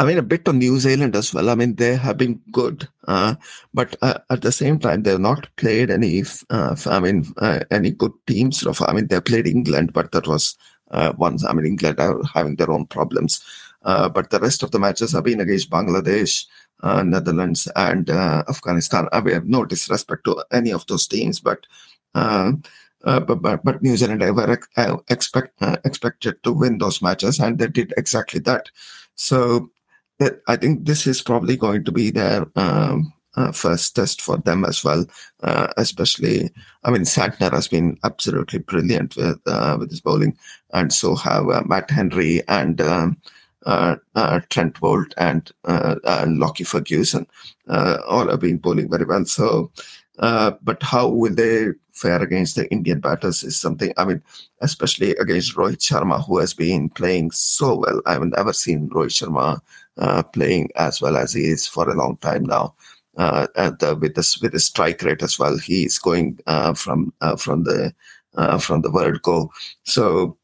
I mean, a bit on New Zealand as well. I mean, they have been good, uh, but uh, at the same time, they've not played any. Uh, I mean, uh, any good teams far. I mean, they played England, but that was uh, once. I mean, England are having their own problems. Uh, but the rest of the matches have been against Bangladesh, Netherlands, and Afghanistan. I mean, no disrespect to any of those teams, but. Uh, but, but but New Zealand ever ex- uh, expect uh, expected to win those matches, and they did exactly that. So that I think this is probably going to be their um, uh, first test for them as well. Uh, especially, I mean, Santner has been absolutely brilliant with with his bowling, and so have Matt Henry and um, uh, uh, Trent Boult and uh, uh, Lockie Ferguson. All have been bowling very well. So. Uh, but how will they fare against the Indian batters is something. I mean, especially against Rohit Sharma, who has been playing so well. I haven't ever seen Rohit Sharma uh, playing as well as he is for a long time now. Uh, and uh, with this with his strike rate as well, he is going uh, from uh, from the from the word go. So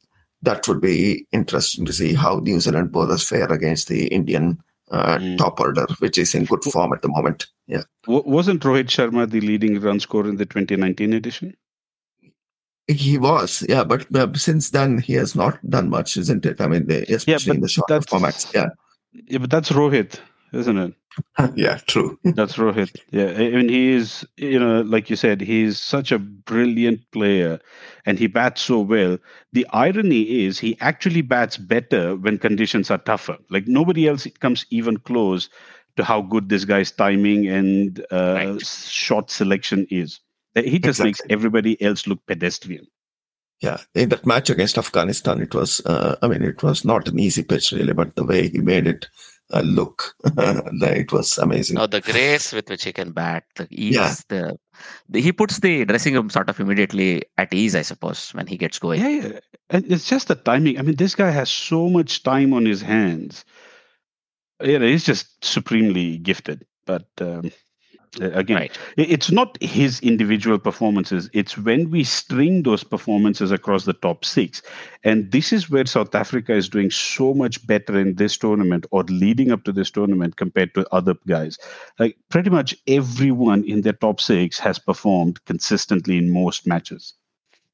that would be interesting to see how New Zealand bowlers fare against the Indian uh, Mm. top order, which is in good form at the moment. Yeah, W- wasn't Rohit Sharma the leading run scorer in the 2019 edition? he was. Yeah, but uh, since then he has not done much, isn't it? I mean, the, especially in the shorter formats. Yeah, Yeah, but that's Rohit, isn't it? <laughs> yeah, true. <laughs> That's Rohit. Yeah, I mean, he is, you know, like you said, he's such a brilliant player and he bats so well. The irony is he actually bats better when conditions are tougher. Like nobody else comes even close to how good this guy's timing and uh, Right. shot selection is. He just makes everybody else look pedestrian. Yeah, in that match against Afghanistan, it was. Uh, I mean, it was not an easy pitch really, but the way he made it uh, look, <laughs> it was amazing. No, the grace with which he can bat, the ease, Yeah. the, the he puts the dressing room sort of immediately at ease, I suppose, when he gets going. Yeah, yeah. And it's just the timing. I mean, this guy has so much time on his hands. Yeah, he's just supremely gifted. But um, Uh, again, Right. it's not his individual performances. It's when we string those performances across the top six. And this is where South Africa is doing so much better in this tournament or leading up to this tournament compared to other guys. Like pretty much everyone in their top six has performed consistently in most matches.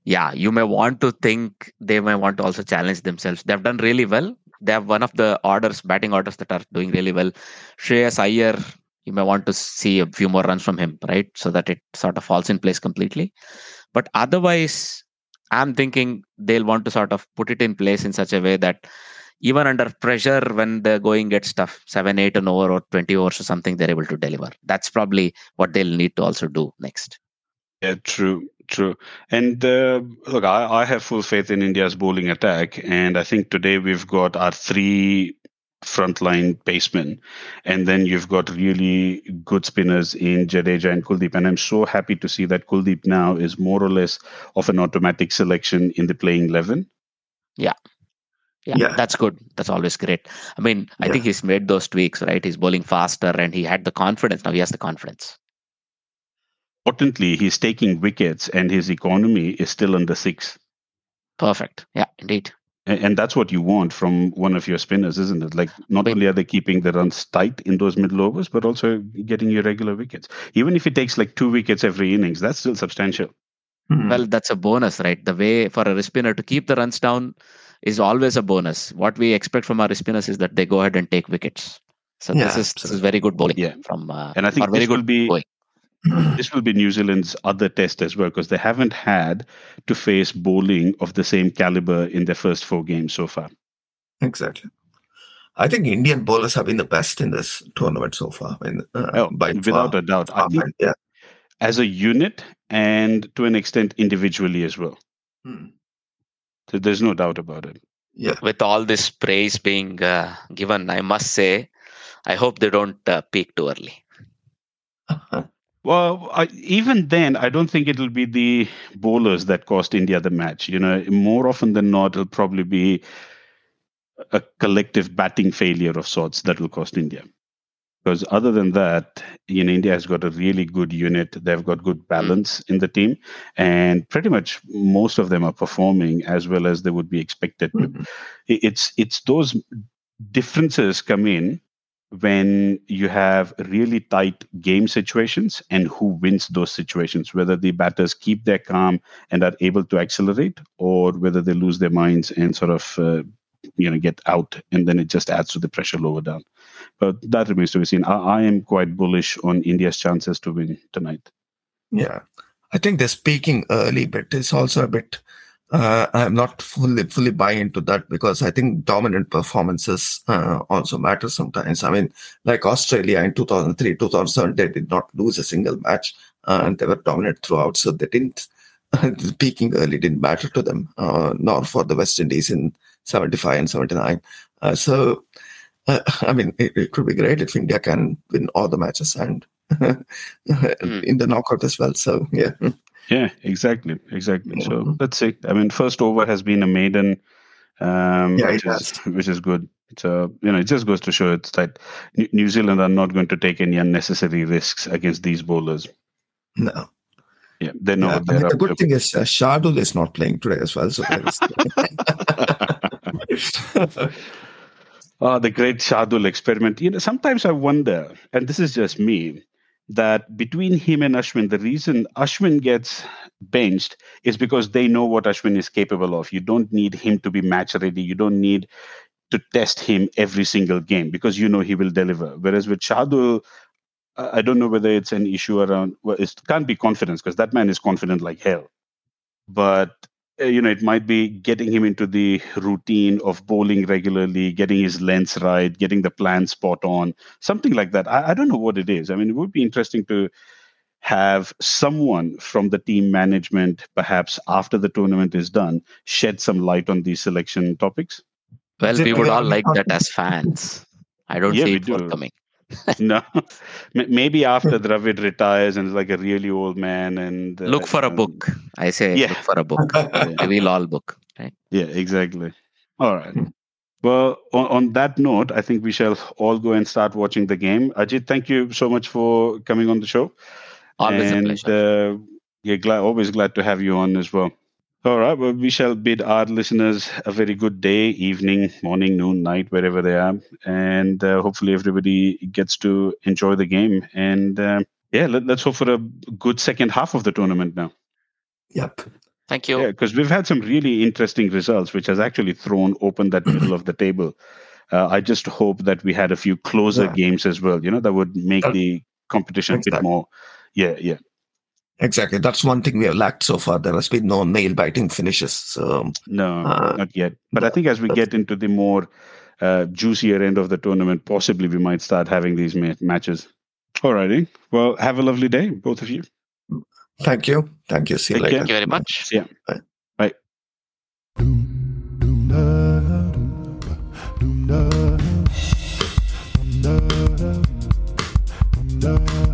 yeah, you may want to think they may want to also challenge themselves. They've done really well. They have one of the orders, batting orders that are doing really well. Shreyas Iyer, you may want to see a few more runs from him, right? So that it sort of falls in place completely. But otherwise, I'm thinking they'll want to sort of put it in place in such a way that even under pressure, when the going gets tough, seven, eight an over or 20 overs or something, they're able to deliver. That's probably what they'll need to also do next. Yeah, true, true. And uh, look, I, I have full faith in India's bowling attack, and I think today we've got our three frontline pacemen, and then you've got really good spinners in Jadeja and Kuldeep. And I'm so happy to see that Kuldeep now is more or less of an automatic selection in the playing eleven. Yeah, Yeah. that's good. That's always great. I mean, I Yeah. think he's made those tweaks, right? He's bowling faster and he had the confidence. Now he has the confidence. Importantly, he's taking wickets, and his economy is still under six. Perfect. Yeah, indeed. A- And that's what you want from one of your spinners, isn't it? Like, not only are they keeping the runs tight in those middle overs, but also getting your regular wickets. Even if it takes like two wickets every innings, that's still substantial. Hmm. Well, that's a bonus, right? The way for a spinner to keep the runs down is always a bonus. What we expect from our spinners is that they go ahead and take wickets. So Yeah, this is this is absolutely. very good bowling Yeah. from uh, And I think or very this will good be going. <clears throat> this will be New Zealand's other test as well, because they haven't had to face bowling of the same caliber in their first four games so far. Exactly. I think Indian bowlers have been the best in this tournament so far. I mean, uh, Oh, by without far. a doubt. I think yeah. as a unit and to an extent individually as well. Hmm. So there's no doubt about it. Yeah. With all this praise being uh, given, I must say, I hope they don't uh, peak too early. <laughs> Well, I, even then, I don't think it'll be the bowlers that cost India the match. You know, more often than not, it'll probably be a collective batting failure of sorts that will cost India. Because other than that, you know, India has got a really good unit. They've got good balance in the team, and pretty much most of them are performing as well as they would be expected. Mhm. It's it's those differences come in when you have really tight game situations and who wins those situations whether the batters keep their calm and are able to accelerate or whether they lose their minds and sort of uh, you know get out and then it just adds to the pressure lower down. But that remains to be seen. I, I am quite bullish on india's chances to win tonight. Yeah. I think they're speaking early but it's also a bit uh, I'm not fully fully buying into that because I think dominant performances uh, also matter sometimes. I mean, like Australia in 2003, 2007, they did not lose a single match uh, and they were dominant throughout. So they didn't, <laughs> peaking early didn't matter to them, uh, nor for the West Indies in 75 and 79. Uh, so, uh, <laughs> I mean, it, it would be great if India can win all the matches and <laughs> in the knockout as well. So, yeah. yeah exactly exactly so Mhm. let's see i mean first over has been a maiden um Yeah, which is which is good so you know it just goes to show it's that New- zealand are not going to take any unnecessary risks against these bowlers No. yeah they know Yeah, I they're mean, the good to. thing is uh, Shardul is not playing today as well. So <laughs> <laughs> Ah, the great Shardul experiment. You know, sometimes I wonder, and this is just me, that between him and Ashwin, the reason Ashwin gets benched is because they know what Ashwin is capable of. You don't need him to be match ready. You don't need to test him every single game because you know he will deliver. Whereas with Shardul, I don't know whether it's an issue around. Well, it can't be confidence because that man is confident like hell. But Uh, you know, it might be getting him into the routine of bowling regularly, getting his lens right, getting the plan spot on, something like that. I, I don't know what it is. I mean, it would be interesting to have someone from the team management, perhaps after the tournament is done, shed some light on these selection topics. Well, we would all like that as fans. I don't Yeah, see it do. forthcoming. <laughs> no, maybe after Dravid retires and is like a really old man and uh, Look for a book. I say Yeah. look for a book. Yeah. <laughs> Reveal all book. Right? Yeah, exactly. All right. Well, on, on, that note, I think we shall all go and start watching the game. Ajit, thank you so much for coming on the show. Always and, a pleasure. Uh, yeah, glad, always glad to have you on as well. All right. Well, we shall bid our listeners a very good day, evening, morning, noon, night, wherever they are. And uh, hopefully everybody gets to enjoy the game. And uh, yeah, let, us hope for a good second half of the tournament now. Yep. Thank you. Yeah, because we've had some really interesting results, which has actually thrown open that middle of the table. Uh, I just hope that we had a few closer yeah. games as well, you know, that would make the competition a bit more. Yeah, yeah. Exactly. That's one thing we have lacked so far. There has been no nail biting finishes. So, no, uh, not yet. But I think as we get into the more uh, juicier end of the tournament, possibly we might start having these ma- matches. All righty. Well, have a lovely day, both of you. Thank you. Thank you. See you later. Thank you very much. Yeah. Bye. Bye. Bye.